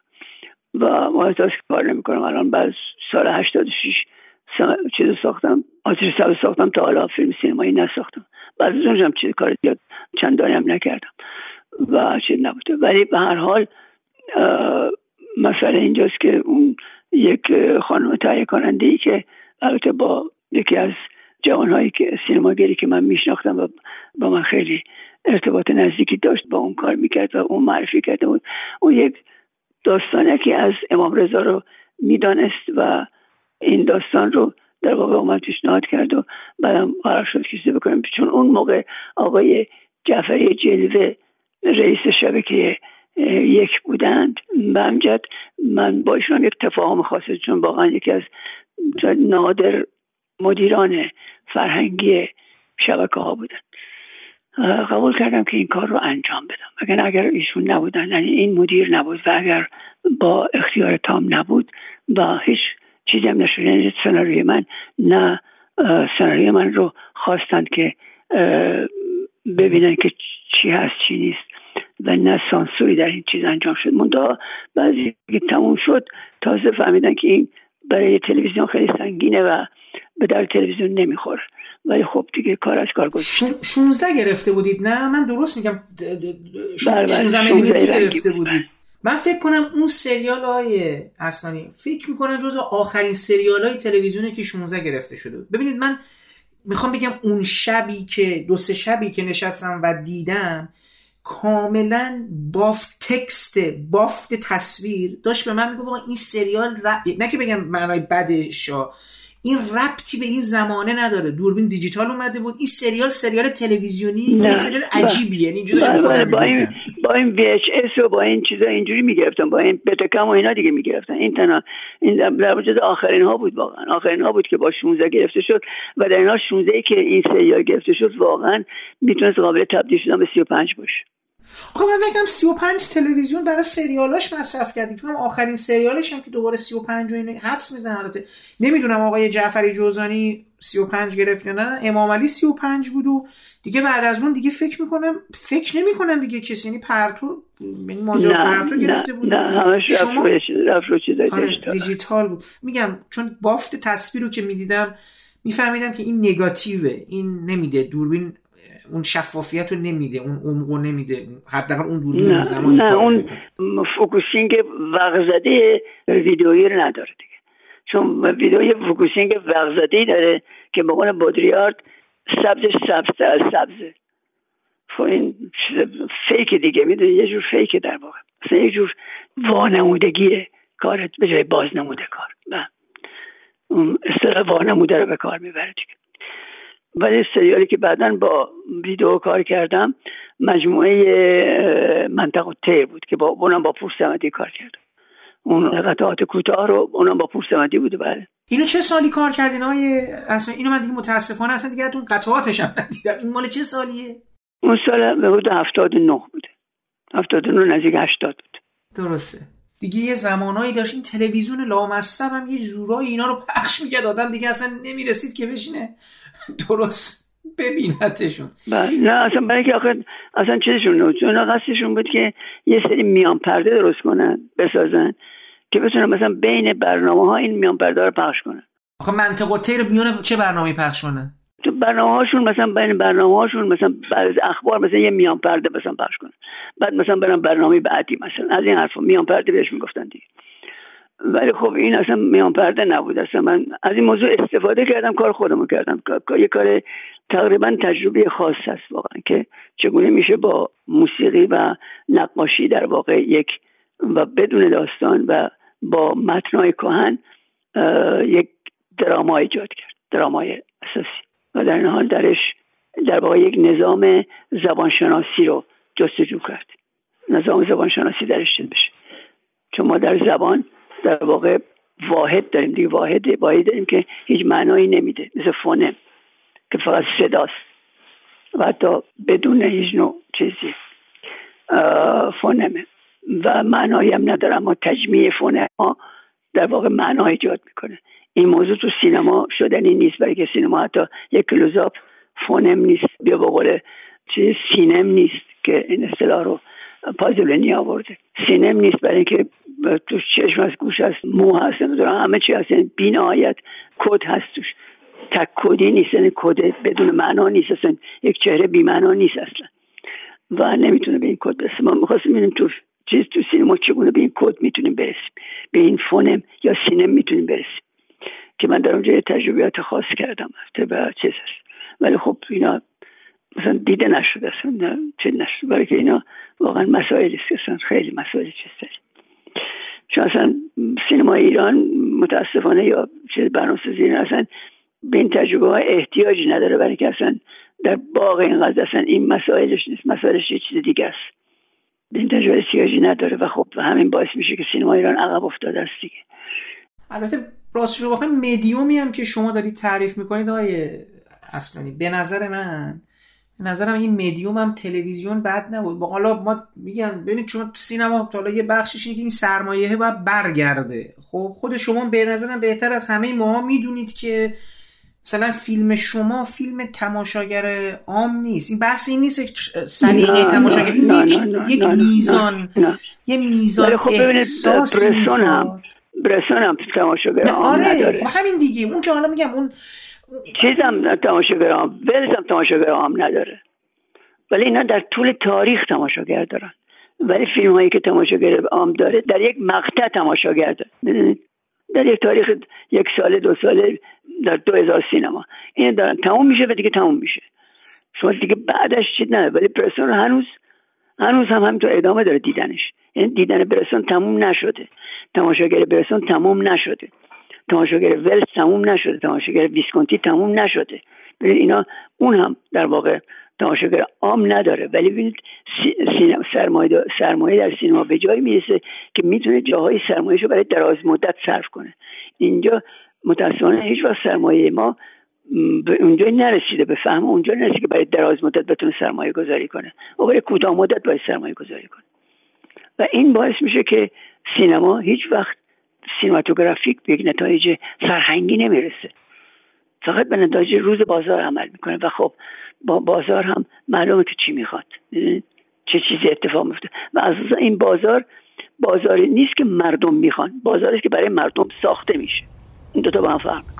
و محتاج کار نمی‌کنم. الان بعد سال 86 چیز ساختم. آتش سال ساختم تا حالا فیلم سینمایی نساختم. بعد از اونجا چیز کار زیاد چندانی هم نکردم. و چیز نبوده. ولی به هر حال مسئله اینجاست که اون یک خانم تهیه کننده ای که البته با یکی از جوانهایی که سینماگری که من میشناختم و با من خیلی ارتباط نزدیکی داشت با اون کار می‌کرد و اون معرفی کرده بود. اون یک داستانکی از امام رضا رو می‌دانست و این داستان رو در واقع اومد پیشنهاد کرد و بعدم قرار شد کسی بکنم چون اون موقع آقای جعفری جلوه رئیس شبکه یک بودند. به امجد من با ایشون یک تفاهم خاصه چون واقعا یکی از نادر مدیران فرهنگی شبکه ها بودن. قبول کردم که این کار رو انجام بدم. اگر اگر ایشون نبودن یعنی این مدیر نبود و اگر با اختیار تام نبود و هیچ چیزی هم نشد. یعنی سناریوی من نه سناریوی من رو خواستند که ببینن که چی هست چی نیست. و نه سانسوری در این چیز انجام شد. منتها بعضی که تموم شد تازه فهمیدن که این برای تلویزیون خیلی سنگینه و به در تلویزیون نمی‌خوره. ولی خب دیگه کار از کار گذاشت 16 گرفته بودید؟ نه من درست میگم. 16 بله، میلیمتری گرفته بودید. من فکر کنم اون سریال های اصلانی فکر می‌کنم جز آخرین سریال های تلویزیونی که 16 گرفته شده ببینید من می‌خوام بگم اون شبی که دو سه شبی که نشستم و دیدم کاملا بافت تکست بافت تصویر داشت به من می‌گفت این سریال رب... نه که بگم معنای بدش این ربطی به این زمانه نداره. دوربین دیجیتال اومده بود. این سریال سریال تلویزیونی نه. این سریال عجیبیه. یعنی اینجوری با این. با این VHS و با این چیزا اینجوری می‌گرفتن. با این بتکم و اینا دیگه می‌گرفتن. این تنها این در- وجود آخرین ها بود واقعا. آخرین ها بود که با 16 گرفته شد و در اینها 16 ای که این سریال گرفته شد واقعا می‌تونست قابل تبدیل شدن به 35 باشه. آقا من بگم 35 تلویزیون برای سریالاش مصرف کردی. فکر آخرین سریالش هم که دوباره 35 و اینو حدس می‌زنم البته نمی‌دونم آقای جعفری جوزانی 35 گرفت یا نه. امام علی 35 بود و دیگه بعد از اون دیگه فکر می‌کنم فکر نمی‌کنم دیگه کسی. یعنی پرتو یعنی ماجرا پرتو گرفته بود. نه همش رفت شما- آره دیجیتال. دیجیتال بود. میگم چون بافت تصویر رو که می‌دیدم میفهمیدم که این نگاتیوه. این نمیده. دوربین اون شفافیت رو نمیده اون عمق رو نمیده حداقل اون دوربین نه زمانی نه اون. focusing وق‌زده ویدئویی رو نداره دیگه. چون ویدئوی focusing وق‌زده داره که به قول بودریارد سبزش سبز از سبزه. خب این fake دیگه می‌دونی؟ یه جور fake در واقع. مثلا یه جور وانمودگیه. کارت به جای بازنموده کار. اون اصطلاح وانموده رو به کار می‌بره دیگه. ولی سریالی که بعدا با ویدیو کار کردم مجموعه منطق و تیر بود که با اونم با پور سمدی کار کردم. اون قطعات کوتاه رو اونم با پور سمدی بوده بله. اینو چه سالی کار کردین های اصلا؟ اینو من دیگه متاسفانه اصلا دیگه اون قطعاتش هم ندیدم. این مال چه سالیه؟ اون سال به حدود 79 بوده. 79 نزدیک 80 بود. درسته. دیگه یه زمانایی داشت. این تلویزیون لامصب هم یه جورایی اینا رو پخش می‌کرد. آدم دیگه اصلا نمی‌رسید که بشینه درست ببینتشون بله. نه اصلا برای که آخر اصلا چیزشون اونا قصدشون بود که یه سری میان پرده درست کنن بسازن که بتونن مثلا بین برنامه ها این میان پرده رو پخش کنن. آخه منطق و تیر میونه چه برنامه پخش کنه تو برنامه هاشون مثلا بین برنامه هاشون مثلا از اخبار مثلا یه میان پرده مثلا پخش کنن. بعد مثلا برن برنامه بعدی مثلا. از این حرفا میان پرده بهش می‌گفتن دیگه. ولی خب این اصلا میان پرده نبود. اصلا من از این موضوع استفاده کردم کار خودمو کردم. یه کار تقریبا تجربه خاص هست واقعا که چگونه میشه با موسیقی و نقاشی در واقع یک و بدون داستان و با متنای کهن یک دراما ایجاد کرد. درامای اساسی. و در این حال درش در واقع یک نظام زبانشناسی رو جستجو کرد. نظام زبانشناسی درش چیز بشه؟ چون ما در زبان در واقع واحد داریم دیگه واحد واحد داریم که هیچ معنایی نمیده. مثل فونم که فقط صداست. و حتی بدون هیچ نوع چیزی. فونمه. و معنایی هم نداره اما تجمیع phoneme ها در واقع معنا ایجاد می‌کنه. این موضوع تو سینما شدنی نیست برای که سینما حتی یک کلوزآپ phoneme نیست. بیا به چیز cineme نیست که این اصطلاح رو پازولینی آورده. cineme نیست برای اینکه تو چشم از گوش هست مو هست نمی‌دونم همه چی هست. یعنی بی نهایت کد هست توش. تک کدی نیست یعنی کد بدون معنا نیست اصلا. یک چهره بی معنا نیست اصلا. و نمی‌تونه به این کد برسه ما می‌خواستیم ببینیم تو چیز تو سینما چگونه به این کد می‌تونیم برسیم. به این فونم یا سینم می‌تونیم برسیم. که من در اونجا تجربیات خاص کردم به چیز هست. ولی خب اینا مثلا دیده نشد اصلا چه نشد برای که اینا واقعا مسائلی است خیلی مسائل چیز چون اصلا سینما ایران متاسفانه یا چیز برنامه‌سازی اصلا به این تجربه ها احتیاجی نداره برای که اصلا در باغ اینقدر اصلا این مسائلش نیست مسائلش یه چیز دیگه است. به این تجربه احتیاجی نداره و خب همین باعث میشه که سینما ایران عقب افتاده است دیگه. البته راستش رو بخوایم مدیومی هم که شما دارید تعریف می‌کنید های اصلانی به نظر من به نظرم این مدیوم هم تلویزیون بد نبود با حالا ما میگن ببینید چون سینما حالا یه بخشش اینه که این سرمایه باید برگرده خب خود شما به نظرم بهتر از همه ماها می‌دونید که مثلا فیلم شما فیلم تماشاگر عام نیست این بحث این نیست سلیقه تماشاگر یک, میزان. یه میزان خب ببینید هم می‌خواد. برسون هم تماشاگر نه، آره نداره همین دیگه. اون که حالا میگم اون چیزم تماشاگر عام ولز هم تماشاگر نداره. ولی اینا در طول تاریخ تماشاگر دارن. ولی فیلم هایی که تماشاگر عام داره در یک مقطع تماشاگر داره. در یک تاریخ یک ساله دو ساله در دو هزار سینما. این دارن. تموم میشه و دیگه تموم میشه. شما دیگه بعدش چیز نداره. ولی پرسون هنوز هنوز هم همینطور ادامه داره دیدنش. یعنی دیدن برسون تموم نشده. تماشاگر برسون تموم نشده. تماشاگر ولز تموم نشده. تماشاگر ویسکونتی تموم نشده. ببینید اینا اون هم در واقع تماشاگر عام نداره. ولی ببینید سرمایه, سرمایه در سینما به جایی می‌رسه که می‌تونه جاهای سرمایهش رو برای دراز مدت صرف کنه. اینجا متاسفانه هیچ وقت سرمایه ما به اونجا نرسیده به فهم اونجا نرسیده که برای دراز مدت بتونه سرمایه گذاری کنه. و برای کوتاه مدت باید سرمایه گذاری کنه. و این باعث میشه که سینما هیچ وقت سینماتوگرافیک به یک نتایج سرهنگی نمی‌رسه. فقط به نتایج روز بازار عمل می‌کنه و خب با بازار هم معلومه که چی می‌خواد. چه چیزی اتفاق میفته و از این بازار بازاری نیست که مردم می‌خوان بازاری که برای مردم ساخته میشه. این دوتا با هم فرق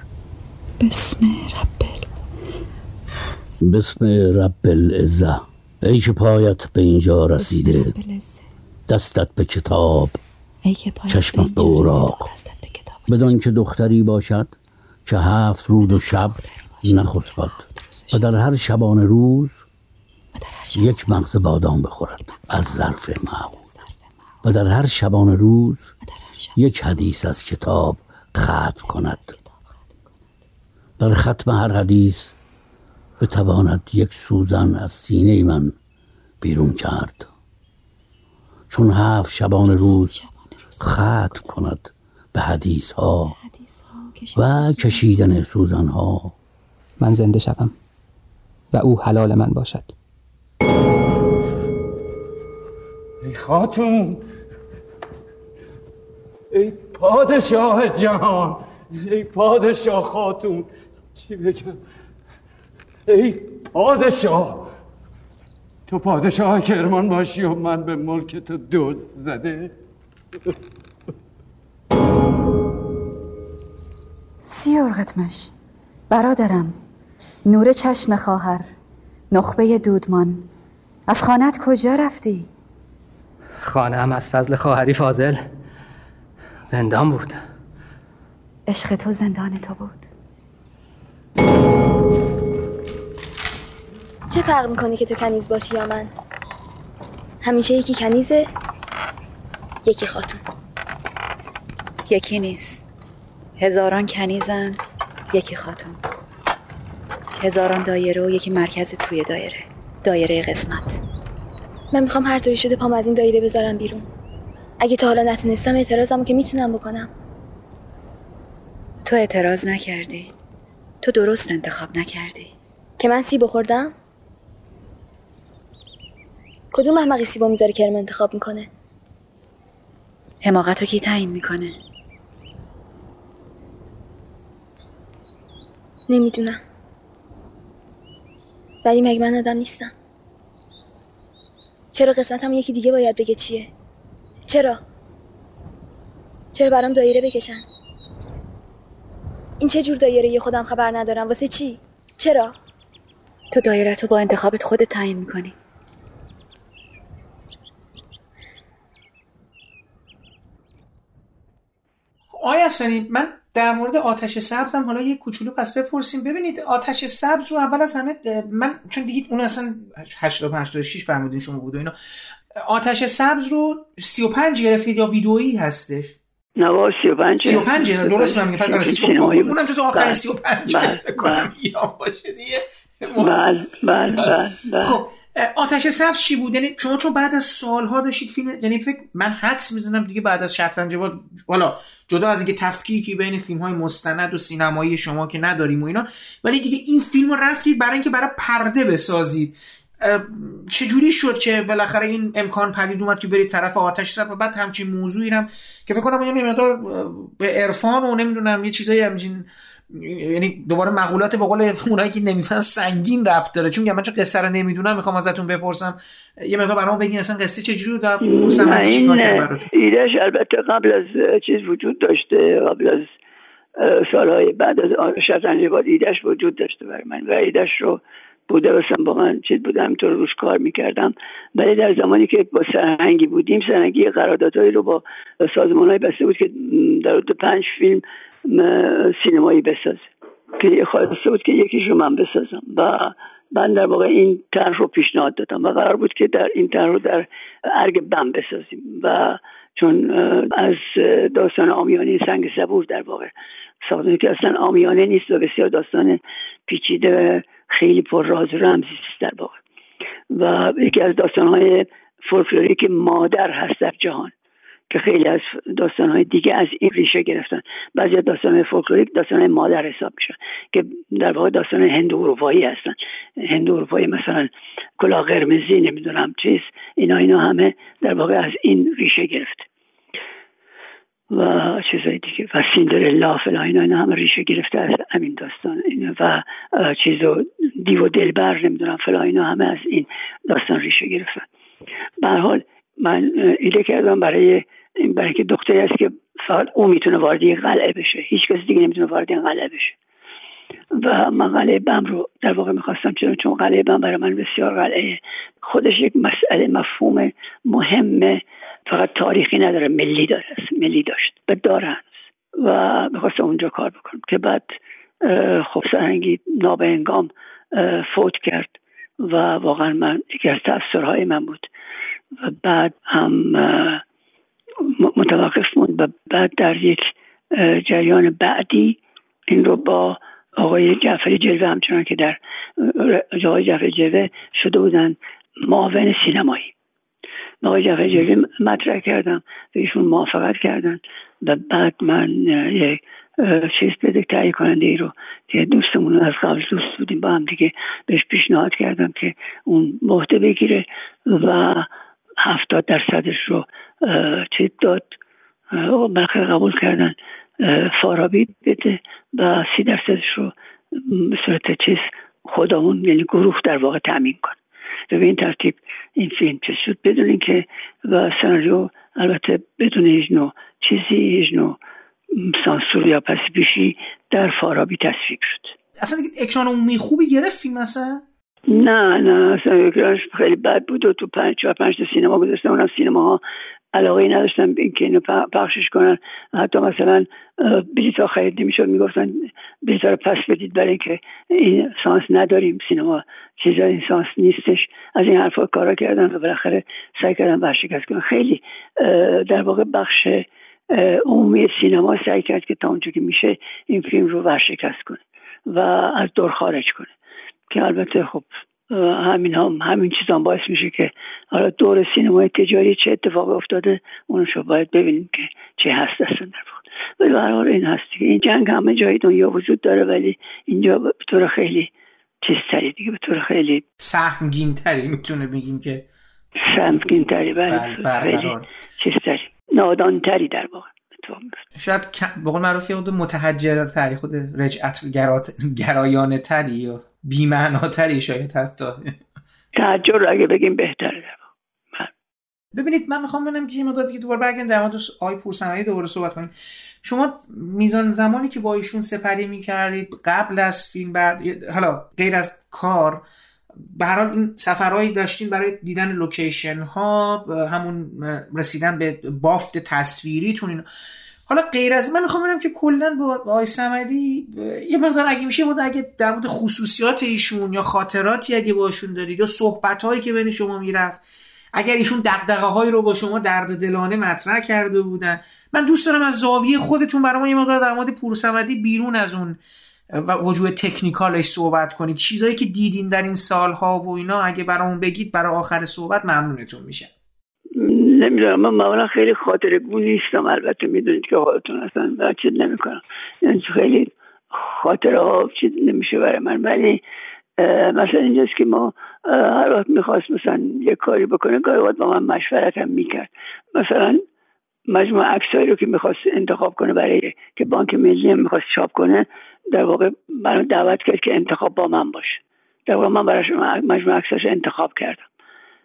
بسم رب بسم رب العزه ای که پایت به اینجا رسیده. دستت به کتاب. چشمت به اوراق. بدان که دختری باشد که هفت رود و شب نخسبد. و در هر شبانه روز یک مغز بادام بخورد. از ظرف معون و در هر شبانه روز یک حدیث از کتاب ختم کند. در ختم هر حدیث بتواند یک سوزن از سینه من بیرون کرد. چون هفت شبان روز ختم کند به حدیث ها و کشیدن سوزن. ها من زنده شوم و او حلال من باشد. ای خاتون ای پادشاه جهان ای پادشاه خاتون چی بگم؟ ای پادشاه! تو پادشاه کرمان باشی و من به ملک تو دوست زده. سیورغتمش برادرم نور چشم خواهر نخبه دودمان. از خانت کجا رفتی؟ خانه هم از فضل خواهری فاضل. زندان بود. عشق تو زندان تو بود. چه فرق می‌کنه که تو کنیز باشی یا من؟ همیشه یکی کنیزه یکی خاتون. یکی نیست. هزاران کنیزن یکی خاتون. هزاران دایره و یکی مرکز توی دایره دایره قسمت. من می‌خوام هر طوری شده پام از این دایره بذارم بیرون. اگه تا حالا نتونستم اعتراضمو که می‌تونم بکنم. تو اعتراض نکردی. تو درست انتخاب نکردی. که من سی بخوردم کدوم احمقی سیبو می‌ذاره کرم انتخاب می‌کنه؟ حماقتو کی تعیین می‌کنه؟ نمی‌دونم. ولی مگه من آدم نیستم؟ چرا قسمتم یکی دیگه باید بگه چیه؟ چرا؟ چرا برام دایره بکشن؟ این چه جور دایره یه خودم خبر ندارم؟ واسه چی؟ چرا؟ تو دایره تو با انتخابت خودت تعیین می‌کنی. آیا اصلانی من در مورد آتش سبزم حالا یه کوچولو پس بپرسیم. ببینید آتش سبز رو اول از همه من چون دیگه اون اصلا 85 86 فرمودین شما بود و اینا. آتش سبز رو 35 گرفتید یا ویدئویی هستش؟ نه 35 35 درست من میگم پس اونم جز آخر 35 فکر کنم یا باشه دیگه. بله بله بله خب آتش سبز چی بود؟ یعنی شما چون بعد از سالها داشتید فیلم یعنی فکر من حدس می‌زنم دیگه بعد از شطرنج باز حالا جدا از اینکه تفکیکی بین فیلم های مستند و سینمایی شما که نداریم و اینا ولی دیگه این فیلم رو رفتید برای اینکه برای پرده بسازید. چجوری شد که بالاخره این امکان پدید اومد که برید طرف آتش سبز و بعد همچین موضوعی هم که فکر کنم یه مقدار به عرفان و نمی‌دونم یه چیزایی همچین یعنی دوباره مقولات به قول اونایی که نمی‌فهمن سنگین ربط داره. چون من چون قصه رو نمی‌دونم می‌خوام ازتون بپرسم. یه مقدار برام بگین اصلا قصه چجوری این ایدهش البته قبل از چیز وجود داشته قبل از سالهای بعد از شطرنج باد ایدهش وجود داشته برای من و ایدهش رو بوده بسم با من چیز بودم همینطور روش کار می‌کردم. ولی در زمانی که با سرهنگی بودیم سرهنگی قراردادهایی رو با سازمان های بسته بود که در حدود پنج فیلم سینمایی بسازه که خواسته بود که یکیش رو من بسازم. و من در واقع این طرح رو پیشنهاد دادم. و قرار بود که در این طرح رو در ارگ بم بسازیم. و چون از داستان آمیانه سنگ صبور در واقع ساختن که اصلا آمیانه نیست و بسیار داستان پیچیده خیلی پر راز و رمزی است در واقع. و یکی از داستانهای فولکلوریک مادر هست در جهان که خیلی از داستانهای دیگه از این ریشه گرفتن. بعضی داستان فولکلوریک داستان مادر حساب میشن که در واقع داستان هند اروپایی هستن. هند اروپایی مثلا کلاه قرمزی نمی‌دونم چیز اینا اینا همه در واقع از این ریشه گرفته و چیزای دیگه و سیندرلا فلا اینا اینا همه ریشه گرفته از همین داستان اینا و چیزو دیو دلبر نمی‌دونم فلا اینا همه از این داستان ریشه گرفتن. به حال من ایده کردم برای برای که دختری است که فقط او می‌تونه وارد این قلعه بشه. هیچ کسی دیگه نمی‌تونه وارد این قلعه بشه. و من قلعه بم رو در واقع می‌خواستم چون چون قلعه بم برای من بسیار قلعه خودش یک مسئله مفهوم مهمه فقط تاریخی نداره ملی داره ملی داشت و داره و می‌خواستم اونجا کار بکنم که بعد خب سرنگی نابهنگام فوت کرد و واقعا من یکی از تاثیرهای من بود. و بعد هم متوقف موند و بعد در یک جریان بعدی این رو با آقای جعفری جلوه همچنان که در آقای جعفری جلوه شده بودن معاون سینمایی. آقای جعفری جلوه مطرح کردم و ایشون موافقت کردن و بعد من یک چیز بده تهیه کننده ای رو که دوستمون از قبل دوست بودیم با هم دیگه بهش پیشنهاد کردم که اون مهده بگیره و هفتاد درصدش رو چیز داد. بالاخره قبول کردن. فارابی بده و سی درصدش رو به صورت چیز خودمون یعنی گروه در واقع تامین کن. و به این ترتیب این فیلم چه شد بدون اینکه و سناریو البته بدون هیچ نوع چیزی هیچ نوع سانسور یا پس بیشی در فارابی تصویب شد. اصلا اکران عمومی خوبی گرفت فیلم اصلا؟ نه نه اصلا خیلی بد بود و تو پنج چهار پنج تا سینما گذاشتم اونم سینما ها علاقه نداشتن به اینکه اینو پخشش کنن. حتی مثلا بلیط ها خرید نمی‌شد. می‌گفتن بلیط رو پس بدید برای اینکه این سانس نداریم. سینما چیزا این سانس نیستش. از این حرفا کارا کردن و بالاخره سعی کردن ورشکست کنن. خیلی در واقع بخش عمومی سینما سعی کرد که تا اونجا که میشه این فیلم رو ورشکست کنه و از دور خارج کنه. که البته خب همین هم همین چیز هم باعث میشه که حالا دور سینمای تجاری چه اتفاق افتاده اونشو باید ببینیم که چه هست اصلا در ولی برحال این هست که این جنگ همه جای دنیا وجود داره ولی اینجا به طور خیلی چیز تری دیگه به طور خیلی سهمگین تری می‌تونه بگیم که سهمگین تری بله, بله، خیلی چیز تری نادان تری در واقع. شاید به قول معروف خود متحجر تری خود رجعت گرایانه تری یا بیمعناتری شاید حتی. تحجر رو اگه بگیم بهتره. ببینید من می‌خوام ببینم که یه مدت دیگه دوباره برگردیم در مورد آی پورسنایی دوباره صحبت کنیم. شما میزان زمانی که با ایشون سپری می‌کردید قبل از فیلم بر حالا غیر از کار به هر حال این سفرهایی داشتین برای دیدن لوکیشن ها همون رسیدن به بافت تصویریتون حالا غیر از من می‌خوام ببینم که کلا با آقای سمدی یه مقدار اگه میشه بود اگه در مورد خصوصیات ایشون یا خاطراتی اگه باشون دارید یا صحبت هایی که بین شما می‌رفت اگر ایشون دقدقه هایی رو با شما درد دلانه مطرح کرده بودن من دوست دارم از زاویه خودتون برای ما یه مقدار در مورد پورسمدی بیرون از اون و وجود تکنیکالش صحبت کنید. چیزایی که دیدین در این سالها و اینا اگه برامون بگید برای آخر صحبت ممنونتون میشه نمی‌دونم. من معمولا خیلی خاطر گو نیستم. البته می‌دونید که حالتون اصلا چیز نمی‌کنم. یعنی خیلی خاطره ها چیز نمیشه برای من. ولی مثلا اینجاست که ما هر وقت می‌خواست مثلا یه کاری بکنه گاهی وقت با من مشورت هم می‌کرد. مثلا مجموع عکسایی رو که می‌خواست انتخاب کنه برای که بانک ملی هم می‌خواست چاپ کنه در واقع من دعوت کرد که انتخاب با من باشه. در واقع من براش مجموع عکساش انتخاب کردم.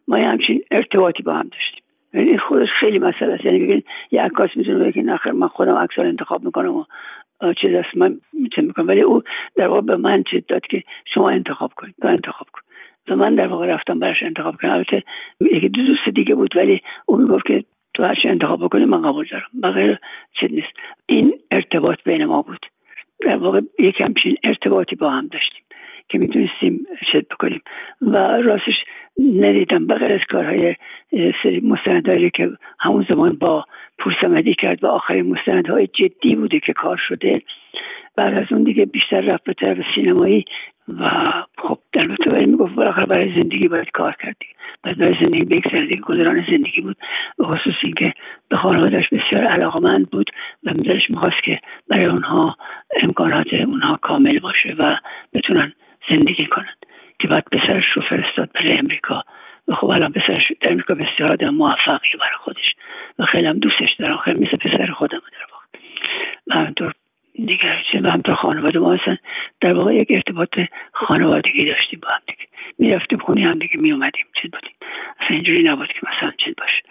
ما یه همچین ارتباطی با هم داشتیم. این خودش خیلی مسئله است. یعنی بگین یه عکاس می‌تونه بگه که نخیر من خودم عکس انتخاب می‌کنم و چیز است. من می‌تونم می‌کنم ولی او در واقع به من چیز داد که شما انتخاب کنید. تو انتخاب کن و من در واقع رفتم براش انتخاب کنم. البته یکی دو دوست دیگه بود ولی او می‌گفت که تو هر انتخاب بکنی من قبول دارم. بغیر چیز نیست. این ارتباط بین ما بود. در واقع یک همچین ارتباطی با هم داشتیم. که می‌تونستیم شد بکنیم. و راستش ندیدم. بغیر از کارهای سری مستندهایی که همون زمان با پورسمدی کرد و آخرین مستندهای جدی بوده که کار شده. بعد از اون دیگه بیشتر رفت به طرف سینمایی و خب در برای می‌گفت بالاخره برای زندگی باید کار کردی بعد برای زندگی بگذره دیگه گذران زندگی بود. به خصوص اینکه به خانوادش بسیار علاقمند بود و دلش می‌خواست که برای اونها امکانات اونها کامل باشه و بتونن زندگی کنند که بعد پسرش رو فرستاد برای امریکا. و خب الان پسرش در امریکا بسیار آدم موفقی برای خودش. و خیلی هم دوستش دارم خیلی مثل پسر خودم در واقع. و همینطور دیگر و همطور خانواده ما هستن. در واقع یک ارتباط خانوادگی داشتیم با هم دیگه. می‌رفتیم خونی هم دیگه میومدیم چید بودیم. اصلا اینجوری نبود که مثلا چید باشه.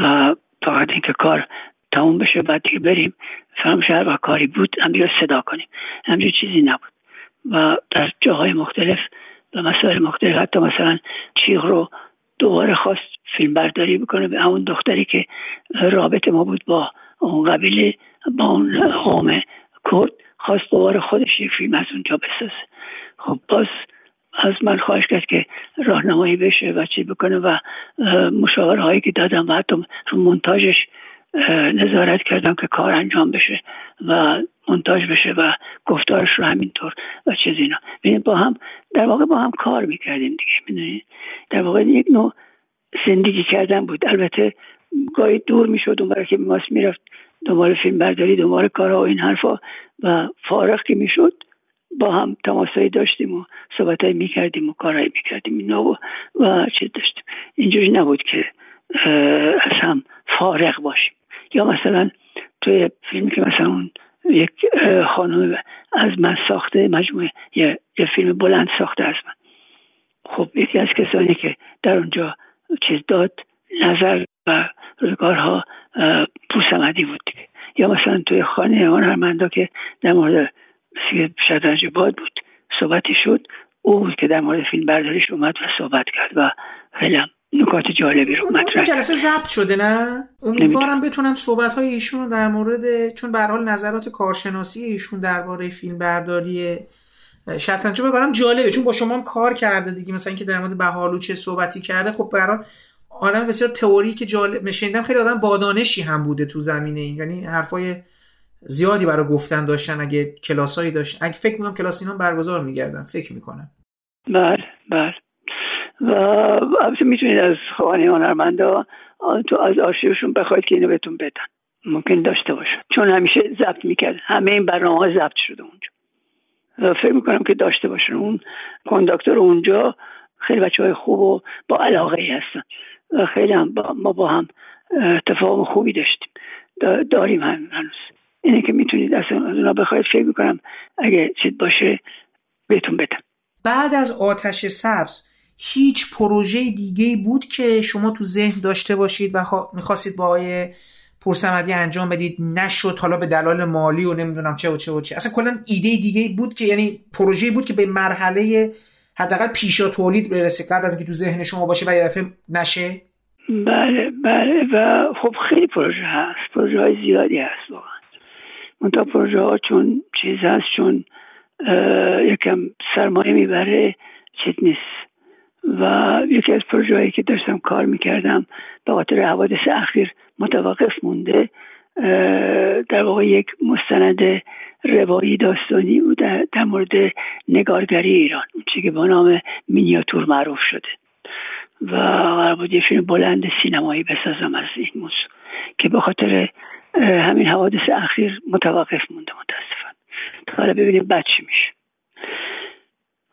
و فقط اینکه کار تموم بشه بعد دیگه بریم. فرام شهر و کاری بود هم دیگه صدا کنیم. همجور چیزی نبود. و در جاهای مختلف و مسائل مختلف. حتی مثلا چیغ رو دوباره خواست فیلم برداری بکنه به همون دختری که رابطه ما بود با اون قبیله با اون قوم کرد خواست دوباره خودش یک فیلم از اونجا بسازه. خب باز از من خواهش کرد که راهنمایی بشه و چی بکنه و مشاوره هایی که دادم و حتی رو منتاجش نظارت کردم که کار انجام بشه و منتاج بشه و گفتارش رو همینطور و چیز اینا. با هم در واقع با هم کار می‌کردیم دیگه می‌دونید در واقع یک نوع زندگی کردن بود. البته گاهی دور می‌شد اون که ماست می‌رفت دنبال فیلم برداری دنبال کارها و این حرفا و فارغ که می‌شد. با هم تماسایی داشتیم و صحبتهایی می‌کردیم و کارهایی می‌کردیم اینا و, و چیز داشتیم. اینجوری نبود که از هم فارغ باشیم. یا مثلا توی فیلمی که مثلا اون یک خانم از من ساخته مجموعه یه, فیلم بلند ساخته از من. خب یکی از کسانی که در اونجا چیز داد نظر و روزگارها پوسمدی بود دیگه. یا مثلا توی خانه هنرمندا که در مورد شطرنج باد بود صحبتی شد او بود که در مورد فیلم برداریش اومد و صحبت کرد و خیلی نکات جالبی رو مطرح. اون جلسه ضبط شده نه؟ امیدوارم بتونم صحبت های ایشون در مورد چون به حال نظرات کارشناسی ایشون درباره فیلم برداری شطرنج ببرم جالبه چون با شما هم کار کرده دیگه. مثلا اینکه در مورد بهالو چه صحبتی کرده. خب برام آدم بسیار تئوری که جالب شنیدم خیلی آدم بادانشی هم بوده تو زمینه این. یعنی حرفای زیادی برای گفتن داشتن اگه کلاسایی داشت اگه فکر می‌کنم کلاس اینا برگزار میگردن. فکر می‌کنم. بله بله. و البته می‌تونید از خانه هنرمندا تو از آرشیوشون بخواید که اینو بهتون بدن. ممکن داشته باشه. چون همیشه ضبط می‌کرد. همه این برنامه ها ضبط شده اونجا. و فکر می‌کنم که داشته باشن. اون کنداکتور اونجا خیلی بچه های خوب و با علاقه ای هستن. و خیلی هم با ما با هم اتفاق خوبی داشتیم. داریم هم هنوز. اینه که می‌تونید از اونا بخواید. فکر می‌کنم اگه چیز باشه بهتون بدم. بعد از آتش سبز هیچ پروژه دیگه بود که شما تو ذهن داشته باشید و می‌خواستید با آقای پرسمدی انجام بدید. نشد. حالا به دلال مالی و نمی‌دونم چه و چه و چه. اصلا کلا ایده دیگه بود که یعنی پروژه بود که به مرحله حداقل پیشا تولید برسه قبل از اینکه تو ذهن شما باشه و یه دفعه نشه. بله بله. و خب خیلی پروژه هست. پروژه های زیادی هست واقعا. منتها پروژه ها چون چیز هست چون یکم سرمایه می‌بره چیز نیست. و یکی از پروژه که داشتم کار می‌کردم به خاطر حوادث اخیر متوقف مونده در واقع یک مستند روایی داستانی بود در, مورد نگارگری ایران اون که با نام مینیاتور معروف شده. و قرار بود یه فیلم بلند سینمایی بسازم از این موضوع که به خاطر همین حوادث اخیر متوقف مونده متاسفانه. تا حالا ببینیم بعد چی میشه.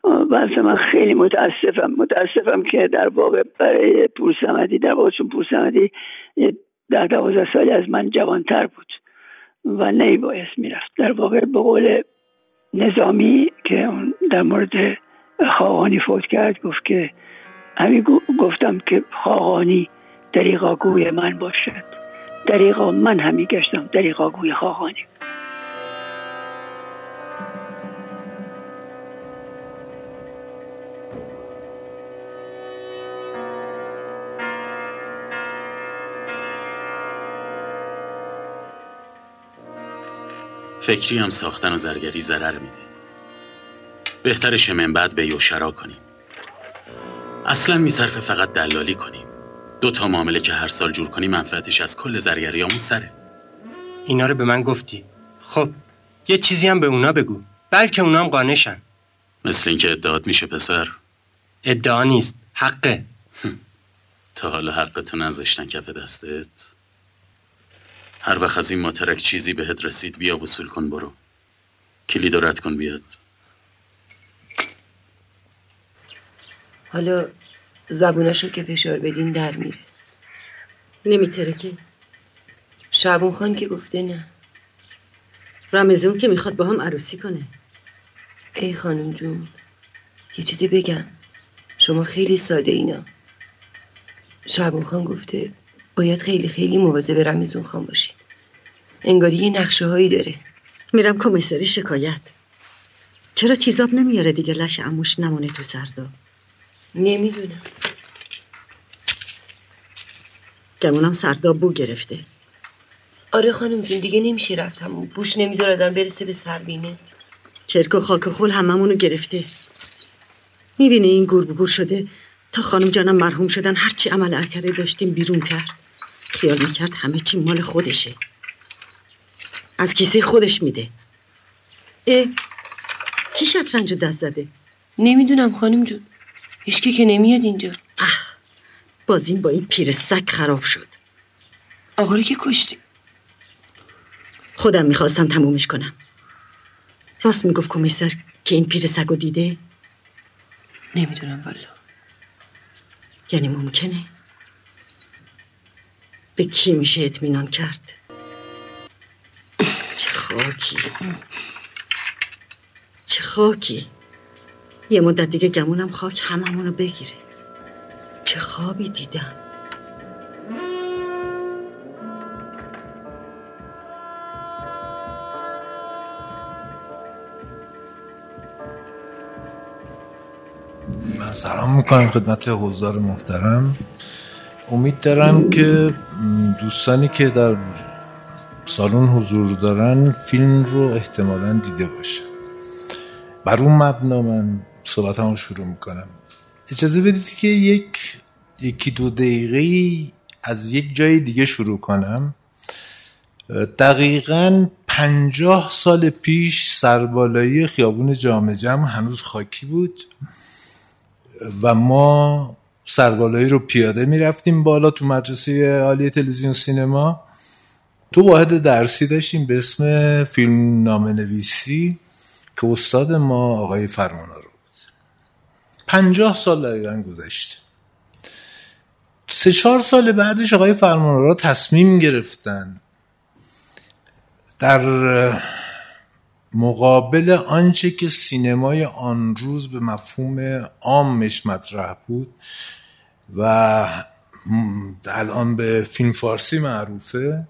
بس من خیلی متاسفم. متاسفم که در واقع برای پورسمدی در واقع چون پورسمدی در دوازده سالی از من جوانتر بود و نیبایست می‌رفت. در واقع به قول نظامی که در مورد خاقانی فوت کرد گفت که همین گفتم که خاقانی دریقاگوی من باشد. دریقا من همی گشتم دریقاگوی خاقانی فکری هم ساختن و زرگری ضرر میده. بهترش من بعد به یوشرا کنیم. اصلا میصرفه فقط دلالی کنیم. دو تا معامله که هر سال جور کنیم منفعتش از کل زرگریامون سره. اینا رو به من گفتی. خب یه چیزی هم به اونا بگو. بلکه اونا هم قانشن. مثل اینکه ادعات میشه پسر. ادعا نیست. حقه. تا حالا حقتو نذاشتن کف دستت. هر وقت از این ماترک چیزی بهت رسید بیا وصول کن برو. کلید رد کن بیاد. حالا زبونشو که فشار بدین در میره. نمیتره که شعبون خان که گفته نه. رمزون که می‌خواد با هم عروسی کنه. ای خانم جون یه چیزی بگم. شما خیلی ساده اینا. شعبون خان گفته باید خیلی خیلی مواظب رمزون خان باشی انگاری یه نقشه هایی داره. میرم کمیسری شکایت. چرا تیزاب نمیاره دیگه؟ لش اموش نمونه تو سردا. نمی‌دونم. گمونم سردا بو گرفته. آره خانم جون دیگه نمیشه رفت. همون بوش نمیذار آدم برسه به سربینه. چرک و خاک خول هممونو گرفته. می‌بینی این گور بگور شده تا خانم جانم مرحوم شدن هرچی عمل اکره داشتیم بیرون کرد. خیال می‌کرد همه چی مال خودشه. از کیسه خودش میده. اه کی شطرنجو دست زده؟ نمی‌دونم خانم جون. هیچکی که نمیاد اینجا. اه بازیم با این پیر سگ خراب شد. آقا رو که کشتی. خودم می‌خواستم تمومش کنم. راست می‌گفت کمیسر که این پیر سگو دیده؟ نمی‌دونم والا. یعنی ممکنه؟ به کی میشه اطمینان کرد؟ چه خاکی. چه خاکی. یه مدت دیگه گمونم خاک هممونو بگیره. چه خوابی دیدم. سلام می‌کنم خدمت حضار محترم. امید دارم که دوستانی که در سالن حضور دارن فیلم رو احتمالا دیده باشن. بر اون مبنا من صحبت رو شروع می‌کنم. اجازه بدید که یک یکی دو دقیقه از یک جای دیگه شروع کنم. دقیقا پنجاه سال پیش سربالایی خیابون جامع هنوز خاکی بود. و ما سربالایی رو پیاده می‌رفتیم بالا تو مدرسه عالی تلویزیون سینما. تو واحد درسی داشتیم به اسم فیلم نامه نویسی که استاد ما آقای فرمانا رو بود. پنجاه سال دقیقا گذشته سه چهار سال بعدش آقای فرمانرا تصمیم گرفتن در مقابل آنچه که سینمای آن روز به مفهوم عامش مطرح بود و الان به فیلم فارسی معروفه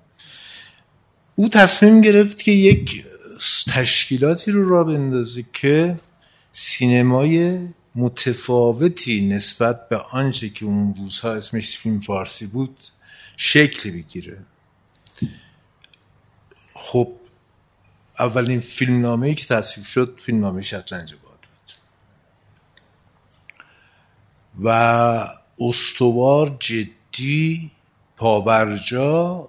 او تصمیم گرفت که یک تشکیلاتی رو را بندازه که سینمای متفاوتی نسبت به آنچه که اون روزها اسمش فیلم فارسی بود شکل بگیره. خب اولین فیلم نامه که تصویب شد فیلم نامه شطرنج باد بود. و استوار جدی پابرجا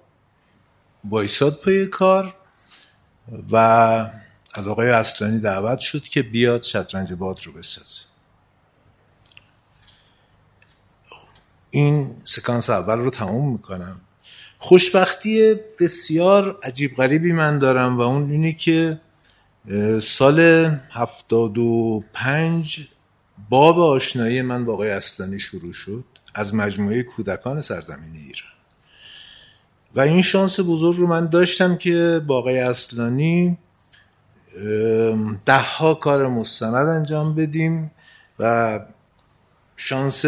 بایساد پای کار و از آقای اصلانی دعوت شد که بیاد شطرنج باد رو بسازه. این سکانس اول رو تموم می‌کنم. خوشبختی بسیار عجیب غریبی من دارم و اون اینه که سال هفتاد و پنج باب آشنایی من با آقای اصلانی شروع شد از مجموعه کودکان سرزمین ایران. و این شانس بزرگ رو من داشتم که با آقای اصلانی ده ها کار مستند انجام بدیم و شانس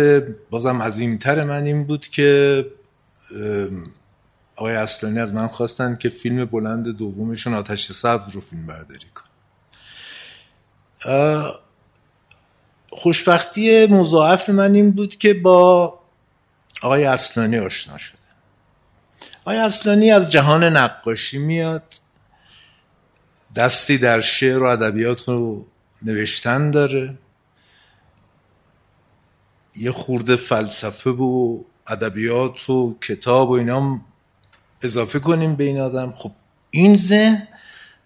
بازم عظیمتر من این بود که آقای اصلانی از من خواستن که فیلم بلند دومشون آتش سبز رو فیلم برداری کن خوشبختی مضاعف من این بود که با آقای اصلانی آشنا شدم. آقای اصلانی از جهان نقاشی میاد دستی در شعر و ادبیات رو نوشتن داره. یه خورده فلسفه و ادبیات و کتاب و اینا اضافه کنیم به این آدم. خب این ذهن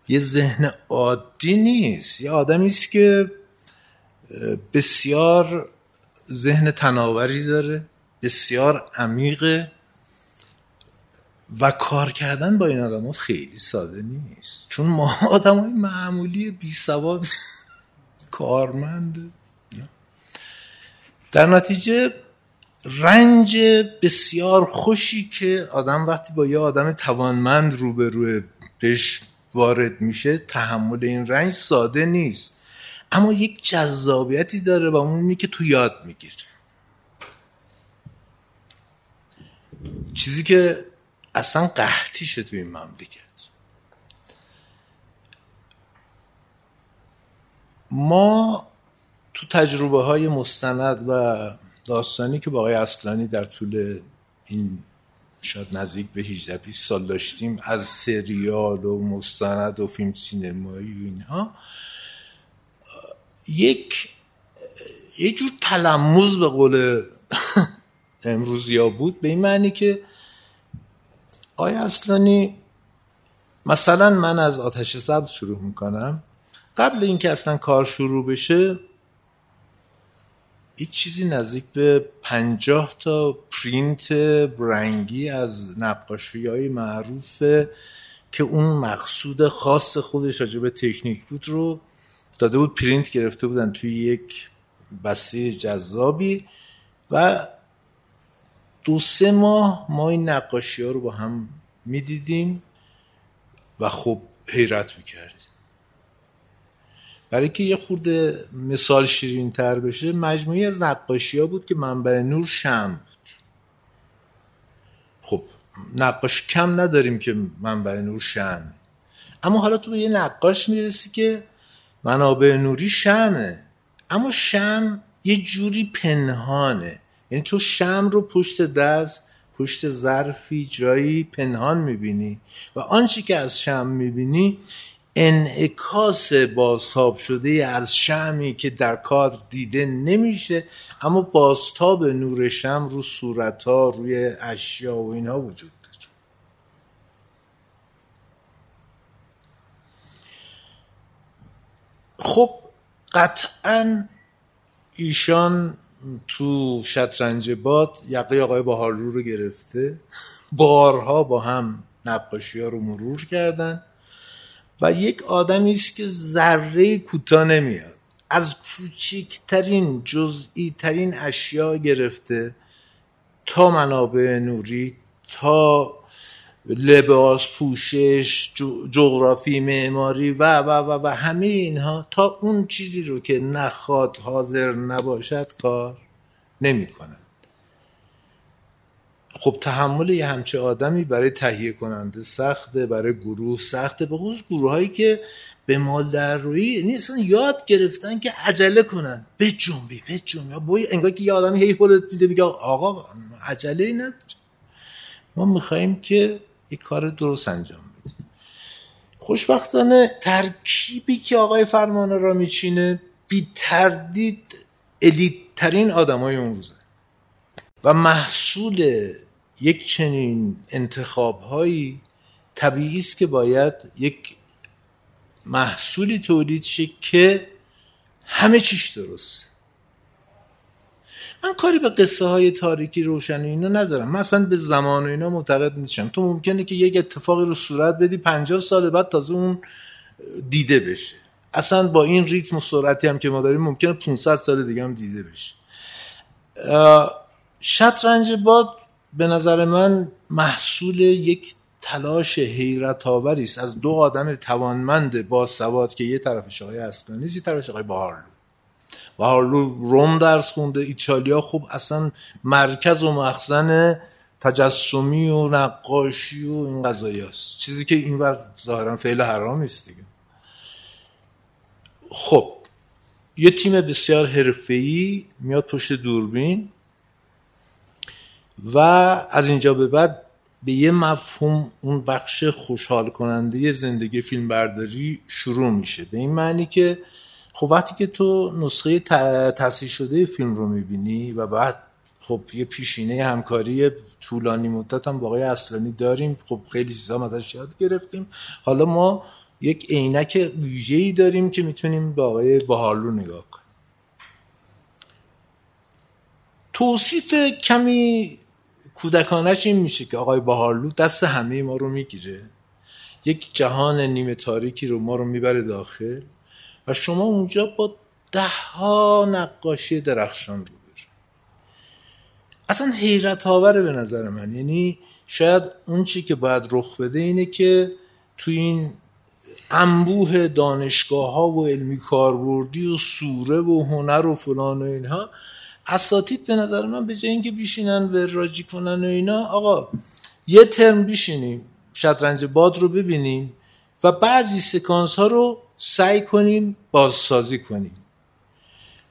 یه ذهن عادی نیست. یه آدمی است که بسیار ذهن تناوری داره بسیار عمیقه و کار کردن با این آدم خیلی ساده نیست. چون ما آدم های معمولی بی سواد کارمند. در نتیجه رنج بسیار خوشی که آدم وقتی با یه آدم توانمند روبروی بهش وارد میشه تحمل این رنج ساده نیست. اما یک جذابیتی داره و اون که تو یاد می‌گیره چیزی که اصلا قحطیشه تو این مملکت. ما تو تجربه های مستند و داستانی که با آقای اصلانی در طول این شاید نزدیک به 18 20 سال داشتیم از سریال و مستند و فیلم سینمایی و اینها یک یه جور تلموز به قول امروز یا بود به این معنی که آیا اصلانی مثلا من از آتش سبز شروع می‌کنم. قبل اینکه اصلا کار شروع بشه هیچ چیزی نزدیک به پنجاه تا پرینت رنگی از نقاشی های معروفه که اون مقصود خاص خودش راجع به تکنیک بود رو داده بود پرینت گرفته بودن توی یک بسته جذابی و دو سه ماه ما این نقاشی ها رو با هم می‌دیدیم و خب حیرت می‌کردیم. برای که یه خورده مثال شیرین تر بشه مجموعی از نقاشی ها بود که منبع نور شم بود. خب نقاش کم نداریم که منبع نور شم. اما حالا تو به یه نقاش می‌رسی که منابع نوری شمه. اما شم یه جوری پنهانه. یعنی تو شم رو پشت دست پشت ظرفی جایی پنهان می‌بینی. و آنچه که از شم می‌بینی انعکاس بازتاب شده از شمی که در کادر دیده نمیشه اما بازتاب نور شم رو صورت ها روی اشیا و اینها وجود داره. خب قطعا ایشان تو شطرنج باد یقه آقای بهارلو رو گرفته. بارها با هم نقاشی ها رو مرور کردن. و یک آدمی است که ذره کوتاه نمیاد. از کوچکترین جزئی ترین اشیا گرفته تا منابع نوری تا لباس پوشش جغرافی معماری و و و و همه اینها تا اون چیزی رو که نخواد حاضر نباشد کار نمی‌کنه. خب تحمل یه همچه آدمی برای تهیه کننده سخته برای گروه سخته به خصوص گروه هایی که به مال در روی یعنی اصلا یاد گرفتن که عجله کنن. به جنبی به جنبی بوی انگار که یه آدمی هی حالت میده میگه آقا عجله ای ما میخواییم که یه کار درست انجام بدیم. خوشبختانه ترکیبی که آقای فرمانه را میچینه بی تردید الیت ترین آدم های اون روزه. و محصول یک چنین انتخاب هایی طبیعی است که باید یک محصولی تولید شه که همه چیش درست من کاری به قصه های تاریکی روشنی اینا ندارم. من اصلا به زمان و اینا معتقد نیستم. تو ممکنه که یک اتفاقی رو صورت بدی 50 سال بعد تازه اون دیده بشه. اصلا با این ریتم و سرعتی هم که ما داریم ممکنه 500 سال دیگه هم دیده بشه. شطرنج باد به نظر من محصول یک تلاش حیرت آوری است. از دو آدم توانمند با سواد که یه طرفش آقای اصلانی یه طرفش آقای بهارلو. بهارلو روم درس خونده ایتالیا خوب اصلا مرکز و مخزن تجسمی و نقاشی و این قضایی هست. چیزی که اینور ظاهرا فعل حرام است دیگه. خب یه تیم بسیار حرفه‌ای میاد پشت دوربین. و از اینجا به بعد به یه مفهوم اون بخش خوشحال کننده زندگی فیلم برداری شروع میشه. به این معنی که خب وقتی که تو نسخه تصحیح شده فیلم رو می‌بینی و بعد خب یه پیشینه همکاری طولانی مدت هم با آقای اصلانی داریم. خب خیلی چیزا ازش یاد گرفتیم. حالا ما یک عینک ویژه‌ای داریم که می‌تونیم به آقای بهارلو نگاه کنیم. توصیف کمی کودکانش این میشه که آقای بهارلو دست همه ما رو می‌گیره. یک جهان نیمه تاریکی رو ما رو می‌بره داخل و شما اونجا با ده ها نقاشی درخشان رو بره اصلا حیرت آوره به نظر من. یعنی شاید اون چی که باید رخ بده اینه که تو این انبوه دانشگاه ها و علمی کاربردی و سوره و هنر و فلان و اینها اساتید به نظر من به جای اینکه بیشینن و راجی کنن و اینا آقا یه ترم بیشینیم شطرنج باد رو ببینیم و بعضی سکانس ها رو سعی کنیم بازسازی کنیم.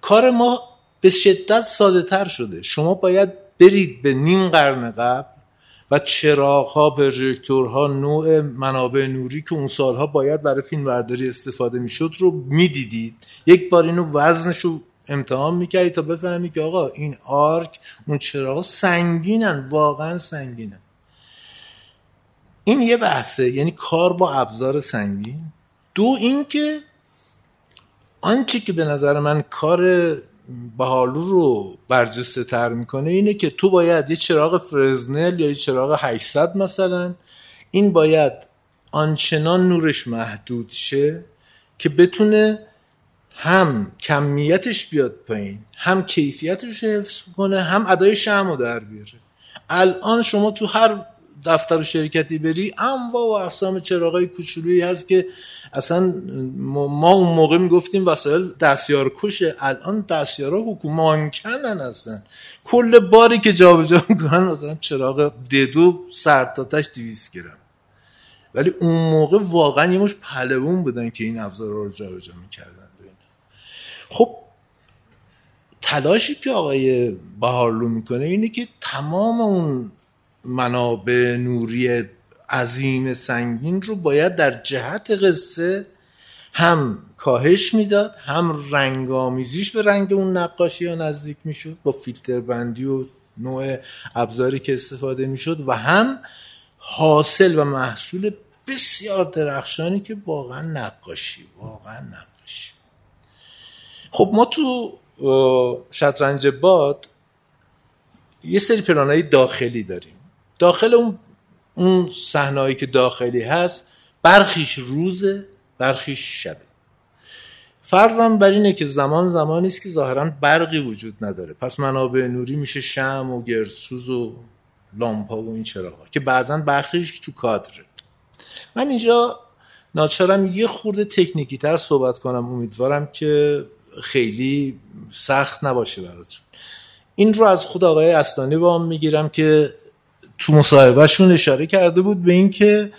کار ما به شدت ساده تر شده. شما باید برید به نیم قرن قبل و چراغ ها ها نوع منابع نوری که اون سالها باید برای فیلم برداری استفاده می‌شد رو می‌دیدید. یک بار اینو وزنش رو امتحان می‌کردی تا بفهمی که آقا این آرک اون چراغ سنگینن واقعا سنگینن. این یه بحثه یعنی کار با ابزار سنگین. دو اینکه آنچه که به نظر من کار بهالو رو برجسته تر می‌کنه اینه که تو باید یه چراغ فرزنل یا یه چراغ 800 مثلا این باید آنچنان نورش محدود شه که بتونه هم کمیتش بیاد پایین هم کیفیتش حفظ کنه هم ادای شم رو در بیاره. الان شما تو هر دفتر و شرکتی بری انواع و اقسام چراغای کوچولویی هست که اصلا ما اون موقع می‌گفتیم وسایل دستیار کشه الان دستیارا مانکنن هستن کل باری که جابجا می‌کنن مثلا چراغ ددو سرتاتش 200 گرم. ولی اون موقع واقعا یه مش پهلوون بودن که این ابزار رو جابجا می‌کردن. خب تلاشی که آقای بهارلو می‌کنه اینه که تمام اون منابع نوری عظیم سنگین رو باید در جهت قصه هم کاهش می‌داد هم رنگامیزیش به رنگ اون نقاشی ها نزدیک می‌شد با فیلتر بندی و نوع ابزاری که استفاده می‌شد و هم حاصل و محصول بسیار درخشانی که واقعا نقاشی واقعا نقاشی. خب ما تو شطرنج باد یه سری پلانهای داخلی داریم. داخل اون اون صحنه‌ای که داخلی هست برخیش روزه برخیش شبه. فرضم بر اینه که زمان زمانی است که ظاهرا برقی وجود نداره. پس منابع نوری میشه شم و گرسوز و لامپا و این چراغا که بعضا برخیش تو کادره من اینجا ناچارم یه خورده تکنیکی تر صحبت کنم. امیدوارم که خیلی سخت نباشه براتون. این رو از خود آقای اصلانی با می‌گیرم که تو مصاحبهشون اشاره کرده بود به اینکه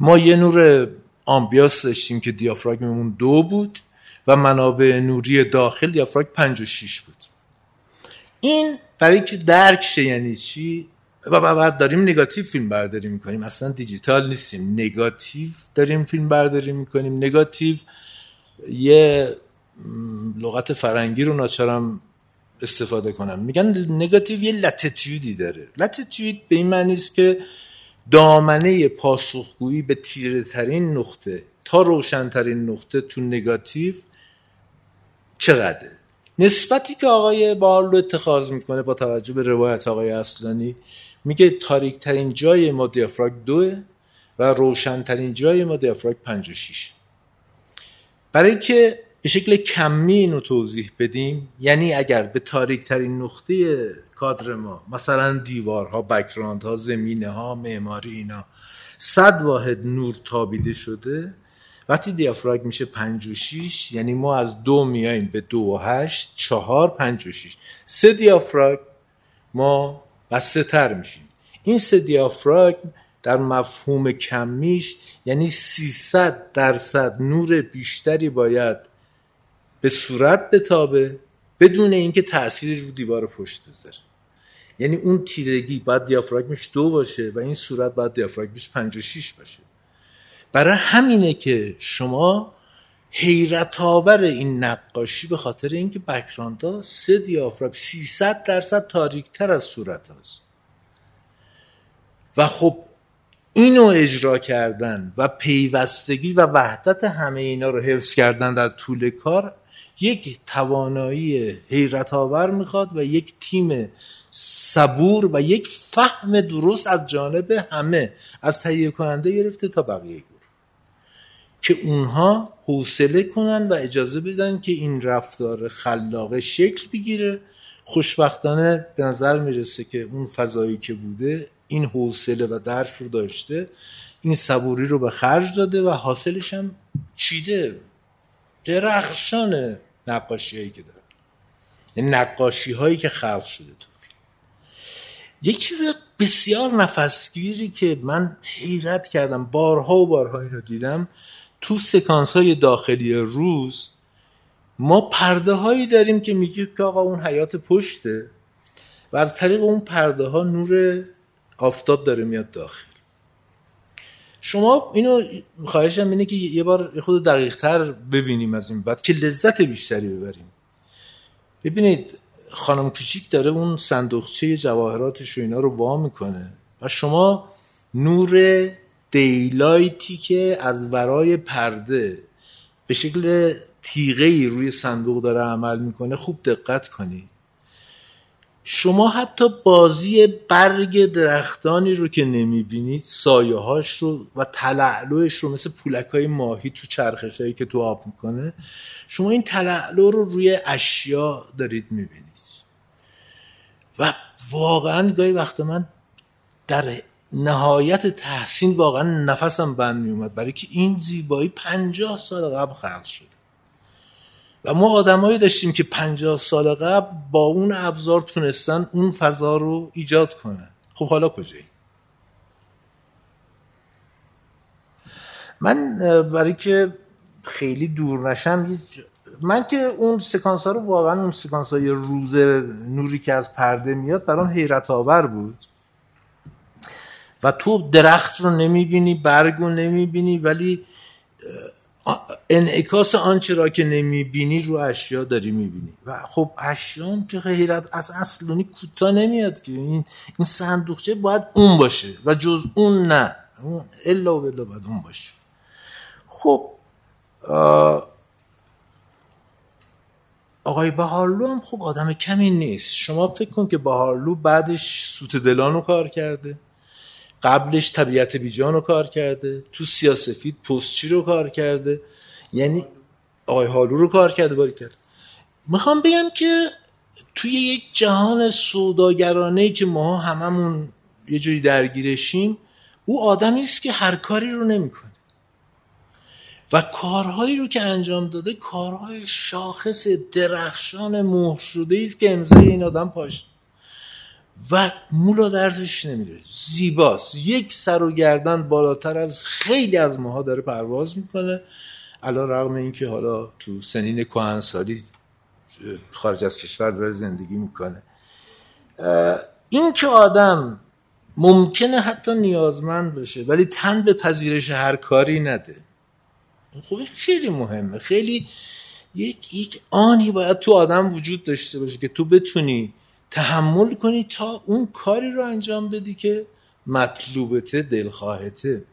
ما یه نور آمبیاس داشتیم که دیافراگممون دو بود و منابع نوری داخل دیافراگم 56 بود. این برای که درک شه یعنی چی؟ و بعد داریم نگاتیو فیلم برداری می‌کنیم. اصلا دیجیتال نیستیم. نگاتیو داریم فیلم برداری می‌کنیم. نگاتیو یه لغت فرنگی رو ناچارم استفاده کنم. میگن نگاتیو یه لاتیتیودی داره. لاتیتیود به این معنی است که دامنه پاسخگویی به تیره ترین نقطه. تا روشنترین نقطه تو نگاتیو چقدره؟ نسبتی که آقای بارلو اتخاذ می‌کنه با توجه به روایت آقای اصلانی میگه تاریک ترین جای ما دیافراگ دوه و روشنترین جای ما دیافراگ 56 برای که به شکل کمی اینو توضیح بدیم. یعنی اگر به تاریک ترین نقطه کادر ما مثلا دیوارها بکراندها زمینه ها معماری اینا صد واحد نور تابیده شده وقتی دیافراگ میشه 56 یعنی ما از دو میاییم به دو و هشت چهار پنج و شیش. سه دیافراگ ما بسته تر میشیم. این سه دیافراگ در مفهوم کمیش یعنی 300 درصد نور بیشتری باید به صورت بتابه بدون اینکه تأثیری رو دیوار پشت بذاره. یعنی اون تیرگی باید دیافراگمش دو باشه و این صورت باید دیافراگمش 56 باشه. برای همینه که شما حیرت آور این نقاشی به خاطر اینکه بکراندا سه دیافراگم 300 درصد تاریکتر از صورت هاست. و خب اینو اجرا کردن و پیوستگی و وحدت همه اینا رو حفظ کردن در طول کار یک توانایی حیرت آور می‌خواد و یک تیم صبور و یک فهم درست از جانب همه از تهیه کننده گرفته تا بقیه گروه. که اونها حوصله کنن و اجازه بدن که این رفتار خلاقه شکل بگیره. خوشبختانه به نظر می‌رسه که اون فضایی که بوده این حوصله و درک رو داشته این صبوری رو به خرج داده و حاصلش هم چیده درخشان نقاشی هایی که داره یعنی نقاشی هایی که خلق شده تو یک چیز بسیار نفسگیری که من حیرت کردم بارها و بارها اینو دیدم. تو سکانس های داخلی روز ما پرده هایی داریم که میگه که آقا اون حیات پشته و از طریق اون پرده ها نور آفتاب داره میاد داخل. شما اینو خواهشم اینه که یه بار خود دقیق تر ببینیم از این بعد که لذت بیشتری ببریم. ببینید خانم کوچیک داره اون صندوقچه جواهراتش و اینا رو وا می‌کنه و شما نور دیلایتی که از ورای پرده به شکل تیغه روی صندوق داره عمل می‌کنه خوب دقت کنید. شما حتی بازی برگ درختانی رو که نمی‌بینید سایه هاش رو و تلعلوش رو مثل پولک های ماهی تو چرخش هایی که تو آب می‌کنه شما این تلعلو رو روی اشیا دارید می‌بینید. و واقعا گاهی وقت من در نهایت تحسین واقعا نفسم بند میومد برای که این زیبایی پنجاه سال قبل خلق شده و ما آدمایی داشتیم که پنجاه سال قبل با اون ابزار تونستن اون فضا رو ایجاد کنن. خب حالا کجایی؟ من برای که خیلی دور نشم من که اون سکانس ها رو واقعا اون سکانس های روز نوری که از پرده میاد برام حیرت آور بود. و تو درخت رو نمی‌بینی برگ رو نمی‌بینی ولی انعکاس آنچه را که نمی‌بینی رو اشیا داری می‌بینی. و خب اشیا که حیرت از اصلونی کوتاه نمیاد که. این این صندوقچه باید اون باشه و جز اون نه. اون الا و بلا باید اون باشه. خب آقای بهارلو هم خب آدم کمی نیست. شما فکر کن که بهارلو بعدش سوت دلان رو کار کرده. قبلش طبیعت بیجان رو کار کرده تو سیاسفید پستچی رو کار کرده یعنی آقای هالو رو کار کرده باری کرد. می‌خوام بگم که توی یک جهان سوداگرانه که ما هممون یه جوری درگیرشیم او آدمی است که هر کاری رو نمی‌کنه. و کارهایی رو که انجام داده کارهای شاخص درخشان مهر است که امضای این آدم پاش و مولا درزش نمیره زیباست یک سر و گردن بالاتر از خیلی از ماها داره پرواز می‌کنه. علا رغم اینکه حالا تو سنین کهنسالی خارج از کشور داره زندگی می‌کنه. این که آدم ممکنه حتی نیازمند بشه ولی تن به پذیرش هر کاری نده. خب خیلی مهمه. خیلی یک یک آنی باید تو آدم وجود داشته باشه که تو بتونی تحمل کنی تا اون کاری رو انجام بدی که مطلوبته دلخواهته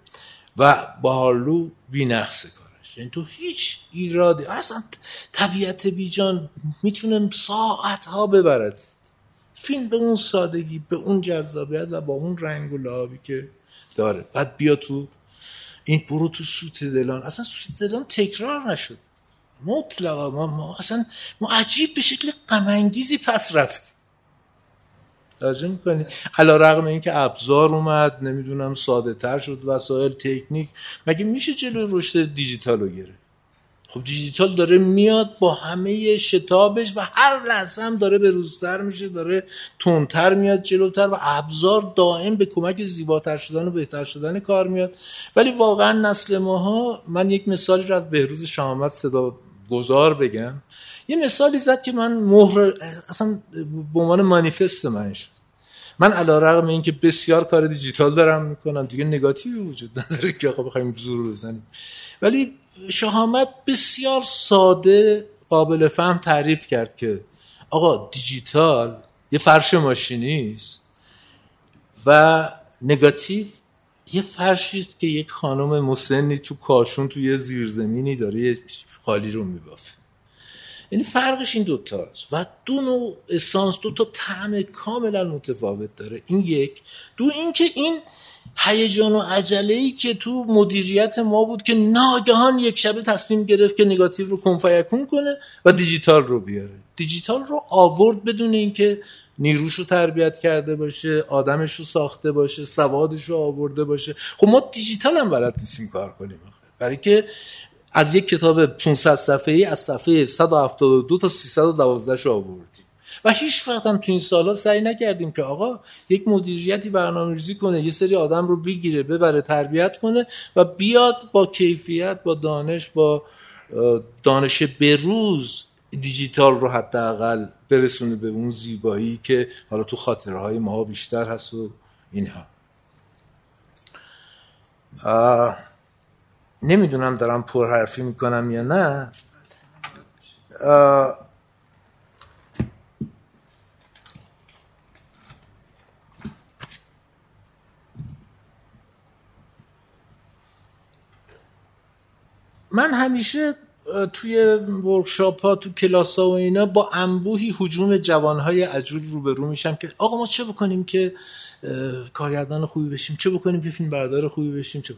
و با هارلو بی نقصه کارش. یعنی تو هیچ ایرادی اصلا طبیعت بیجان می‌تونه ساعت ها ببرد. فیلم به اون سادگی به اون جذابیت و با اون رنگ و لعابی که داره. بعد بیا تو این برو تو سوت دلان. اصلا سوت دلان تکرار نشد. مطلقا ما, ما اصلا ما عجیب به شکل غمانگیزی پس رفتیم. توجه می‌کنی؟ علا رقم این که ابزار اومد نمی‌دونم ساده تر شد وسایل تکنیک. مگه میشه جلو رشد دیجیتال رو گرفت؟ خب دیجیتال داره میاد با همه شتابش و هر لحظه هم داره به روزتر میشه داره تندتر میاد جلوتر و ابزار دائم به کمک زیباتر شدن و بهتر شدن کار میاد. ولی واقعا نسل ماها من یک مثالی رو از بهروز شامت صدا گذار بگم. یه مثالی زد که من مهر اصلا به عنوان مانیفست من شد. من علا رقم این که بسیار کار دیجیتال دارم می‌کنم دیگه نگاتیوی وجود نداره که آقا بخوایم زور بزنیم. ولی شهامت بسیار ساده قابل فهم تعریف کرد که آقا دیجیتال یه فرش ماشینی است و نگاتیو یه فرشی است که یک خانم مسنی تو کاشون تو یه زیرزمینی داره یه خالی رو میبافه. یعنی فرقش این دوتاست. و دو نوع اسانس دو تا طعم کاملا متفاوت داره. این یک. دو اینکه این هیجان و عجله ای که تو مدیریت ما بود که ناگهان یک شبه تصمیم گرفت که نگاتیو رو کنفیکون کنه و دیجیتال رو بیاره. دیجیتال رو آورد بدون اینکه نیروش رو تربیت کرده باشه آدمش رو ساخته باشه سوادش رو آورده باشه. خب ما دیجیتال هم بلد نیستیم کار کنیم. برای که از یک کتاب 500 صفحه ای از صفحه 172 تا 312 رو آوردیم. و هیچ وقت هم تو این سالا سعی نکردیم که آقا یک مدیریتی برنامه ریزی کنه یه سری آدم رو بگیره ببره تربیت کنه و بیاد با کیفیت با دانش با دانش بروز دیجیتال رو حداقل برسونه به اون زیبایی که حالا تو خاطره های ما بیشتر هست و اینها. نمی‌دونم دارم پرحرفی می‌کنم یا نه. من همیشه توی ورکشاپ ها تو کلاس ها و اینا با انبوهی حجوم جوان های عجول روبرو میشم که آقا ما چه بکنیم که کارگردان خوبی بشیم؟ چه بکنیم که فیلم بردار خوبی بشیم؟ چه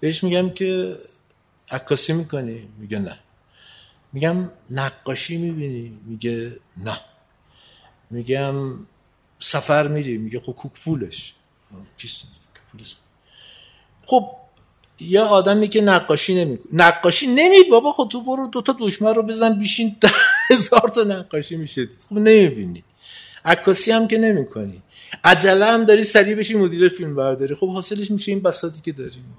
بهش میگم که عکاسی می‌کنی؟ میگه نه. میگم نقاشی می‌بینی؟ میگه نه. میگم سفر میری؟ میگه خب کوک پولش. خب یه آدمی که نقاشی نمی‌کنه نقاشی نمی بابا خب تو برو دو تا دشمن رو بزن بیشین هزار تا نقاشی میشه. خب نمی‌بینی. عکاسی هم که نمی‌کنی. عجله هم داری سریع بشی مدیر فیلم برداری خب حاصلش میشه این بساطی که داریم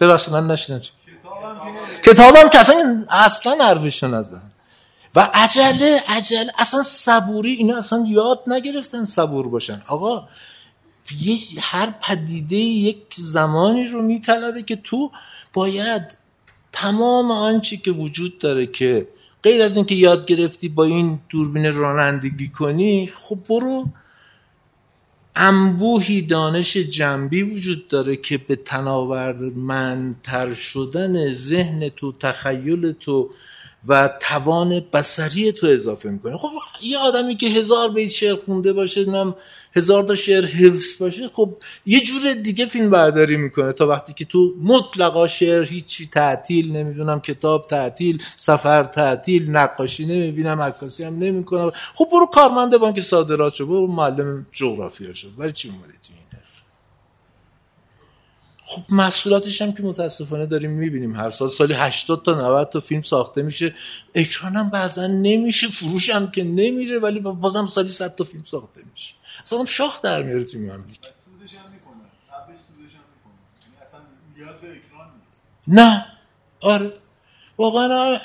ببخشید من نشیدم کتابم که اصلا اصلا حرفشو نزن. و عجله عجله اصلا صبوری اینا اصلا یاد نگرفتن صبور باشن. آقا هر پدیده یک زمانی رو میطلبه که تو باید تمام آنچه که وجود داره که غیر از اینکه یاد گرفتی با این دوربین رانندگی کنی خب برو انبوهی دانش جنبی وجود داره که به تناورمندتر شدن ذهن تو تخیل تو و توان بسری تو اضافه می‌کنه خب یه آدمی که هزار بیت شعر خونده باشه نم هزار تا شعر حفظ باشه خب یه جور دیگه فیلم برداری می‌کنه. تا وقتی که تو مطلقا شعر هیچی تعطیل نمی‌دونم کتاب تعطیل سفر تعطیل نقاشی نمی‌بینم عکاسی هم نمی‌کنم. خب برو کارمند بانک صادرات شو برو معلم جغرافیا شو. ولی چی اومدی خب محصولاتش هم که متاسفانه داریم می‌بینیم. هر سال سالی 80 تا 90 تا فیلم ساخته میشه. اکران هم بعضا نمیشه فروش هم که نمیره ولی بازم سالی 100 تا فیلم ساخته میشه. اصلا شاخ در میاره تو مملکت نه. آره. واقعا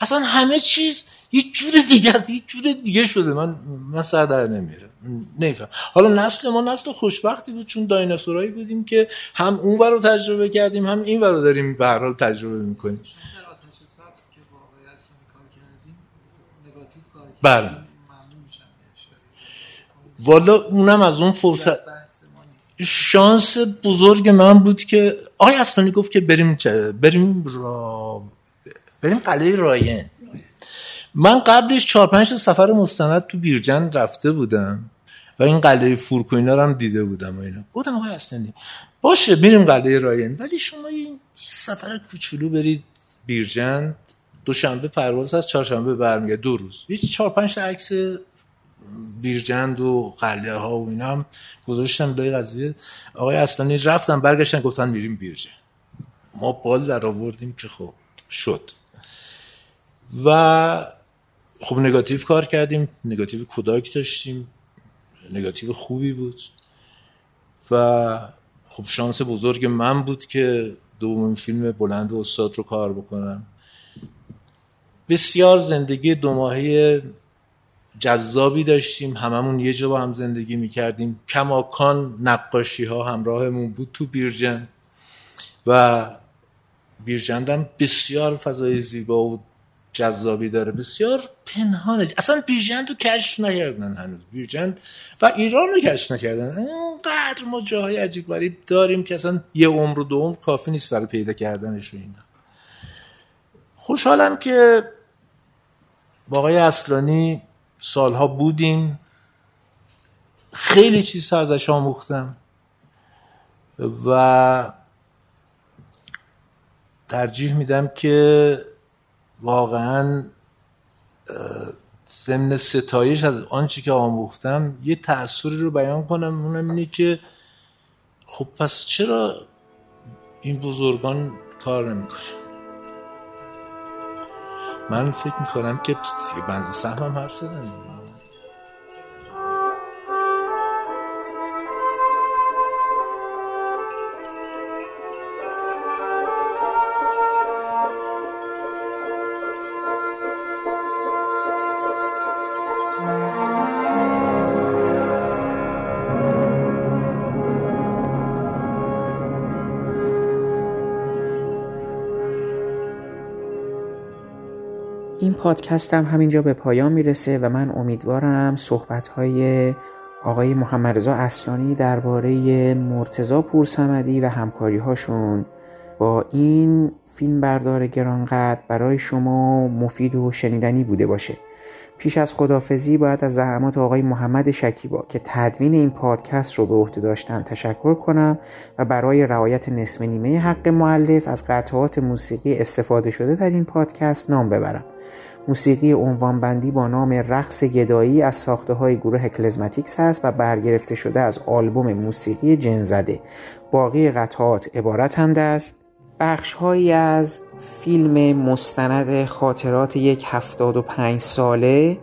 اصلا همه چیز یه جور دیگه از یه جور دیگه شده. من من سر در نمیره نمیفهم. حالا نسل ما نسل خوشبختی بود چون دایناسورایی بودیم که هم اون رو تجربه کردیم هم این رو داریم به هر حال تجربه می‌کنیم. بله. والا اونم از اون فرصت شانس بزرگ من بود که آقای اصلانی گفت که بریم بریم را بریم قلعه راین من قبلش چهار پنج سفر مستند تو بیرجن رفته بودم. و این قلعه فورکوینا رو هم دیده بودم و اینا. گفتم آقای اصلانی باشه بریم قلعه راین. ولی شما این سفر کوچولو برید بیرجن دوشنبه پرواز هست چهارشنبه برمیگرد دو روز. یه چهار پنج عکس بیرجند و قلعه ها و اینا هم گذاشتم لای قضیه. آقای اصلانی رفتن برگشتن گفتن میریم بیرجند. ما بال در آوردیم که خب شد. و خب نگاتیو کار کردیم نگاتیو کوداک داشتیم. نگاتیو خوبی بود. و خب شانس بزرگ من بود که دومین فیلم بلند و استاد رو کار بکنم. بسیار زندگی دو ماهه جذابی داشتیم. هممون یه جا با هم زندگی می‌کردیم. کماکان نقاشی ها همراهمون بود تو بیرجند و بیرجند هم بسیار فضای زیبا و جذابی داره. بسیار پنهانه اصلا بیرجند رو کشف نکردن هنوز. بیرجند و ایران رو کشف نکردن. اینقدر ما جاهای عجیب غریب داریم که اصلا یه عمر و دو عمر کافی نیست برای پیدا کردنش و اینا. خوشحالم که با آقای اصلانی سالها بودیم. خیلی چیز ازش آموختم. و ترجیح میدم که واقعا ضمن ستایش از آنچه که آموختم یه تأثیری رو بیان کنم. اونم اینه که خب پس چرا این بزرگان کار نمی‌کنه من فکر می‌کنم که بنز سهمم حرف زدن. این پادکست هم همینجا به پایان می‌رسه و من امیدوارم صحبت های آقای محمد رضا اصلانی درباره مرتزا پورسمدی و همکاری هاشون با این فیلم بردار گرانقدر برای شما مفید و شنیدنی بوده باشه. پیش از خدافزی باید از زحمات آقای محمد شکیبا که تدوین این پادکست رو به عهده داشتن تشکر کنم و برای رعایت نصف نیمه حق معلف از قطعات موسیقی استفاده شده در این پادکست نام ببرم. موسیقی عنوانبندی با نام رقص گدایی از ساخته های گروه کلزماتیکس هست و برگرفته شده از آلبوم موسیقی جنزده. باقی قطعات عبارتند از بخش هایی از فیلم مستند خاطرات یک هفتاد و پنج ساله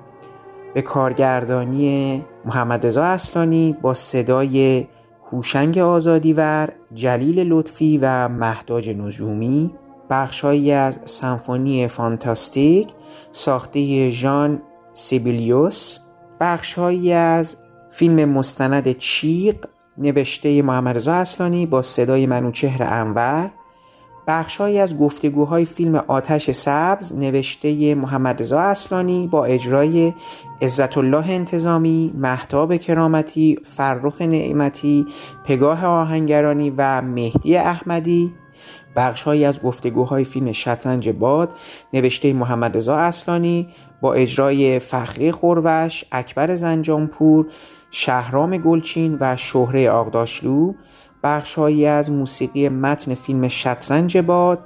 به کارگردانی محمد رضا اصلانی با صدای هوشنگ آزادیور، جلیل لطفی و مهداج نجومی بخشهایی از سمفونی فانتاستیک ساخته ژان سیبیلیوس بخشهایی از فیلم مستند چیق نوشته محمد رضا اصلانی با صدای منوچهر انور بخشهایی از گفتگوهای فیلم آتش سبز نوشته محمد رضا اصلانی با اجرای عزت الله انتظامی، محتاب کرامتی، فرخ نعمتی، پگاه آهنگرانی و مهدی احمدی. بخشهایی از گفتگوهای فیلم شطرنج باد نوشته محمد رضا اصلانی با اجرای فخری خوربش، اکبر زنجانپور، شهرام گلچین و شهره آقداشلو بخشهایی از موسیقی متن فیلم شطرنج باد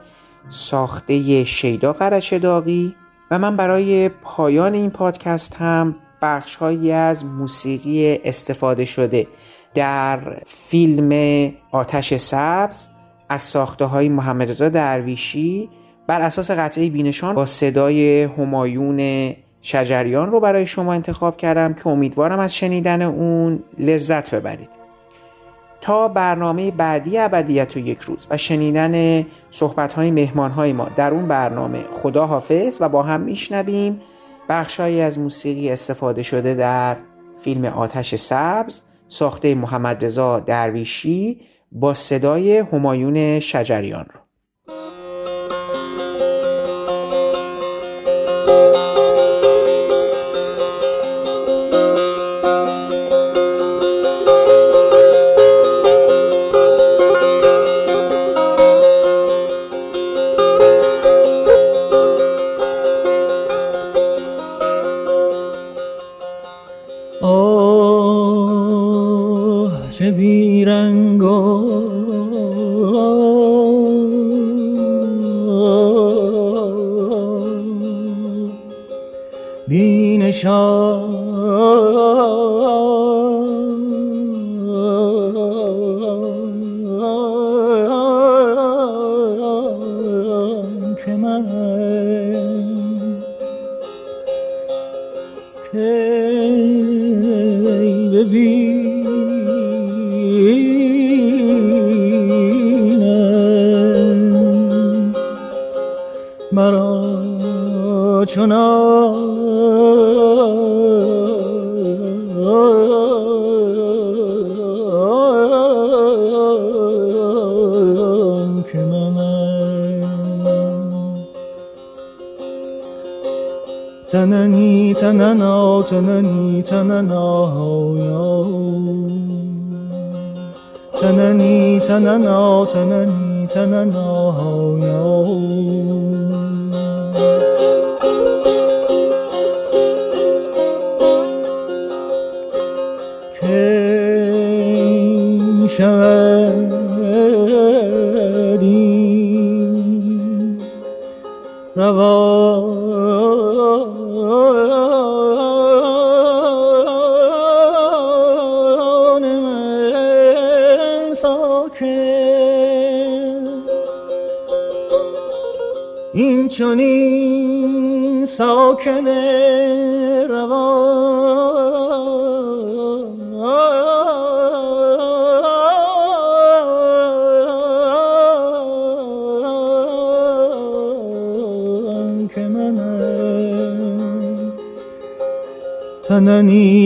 ساخته شیدا قرچداغی و من برای پایان این پادکست هم بخشهایی از موسیقی استفاده شده در فیلم آتش سبز از ساخته های محمد رضا درویشی بر اساس قطعه بینشان با صدای همایون شجریان رو برای شما انتخاب کردم که امیدوارم از شنیدن اون لذت ببرید. تا برنامه بعدی ابدیت و یک روز و شنیدن صحبت های مهمان های ما در اون برنامه. خدا حافظ و با هم میشنویم. بخشهایی از موسیقی استفاده شده در فیلم آتش سبز ساخته محمد رضا درویشی با صدای همایون شجریان رو. چنان که منم تننی تننا تننی تننا یا تننی تننا تننی تننا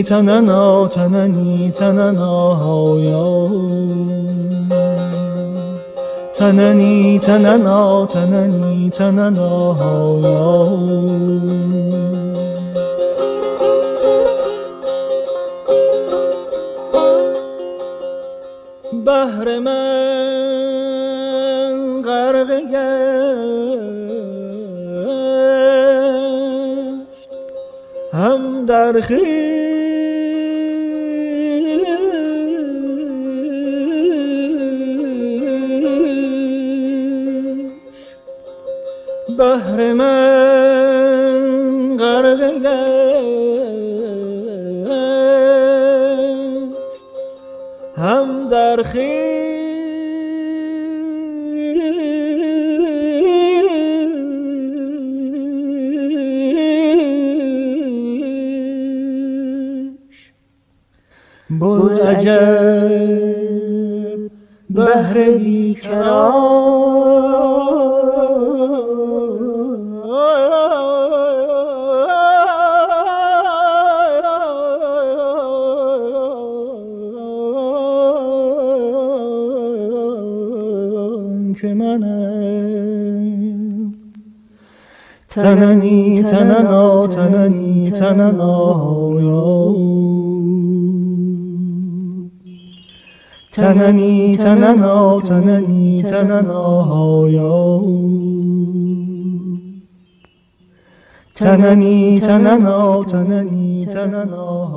تننا تننی تننا هایا. تننی تننا تننی تننا بهر من غرق گشت. هم در تننا تننی تننی تننا تننی تننا تننی تننا تننی تننا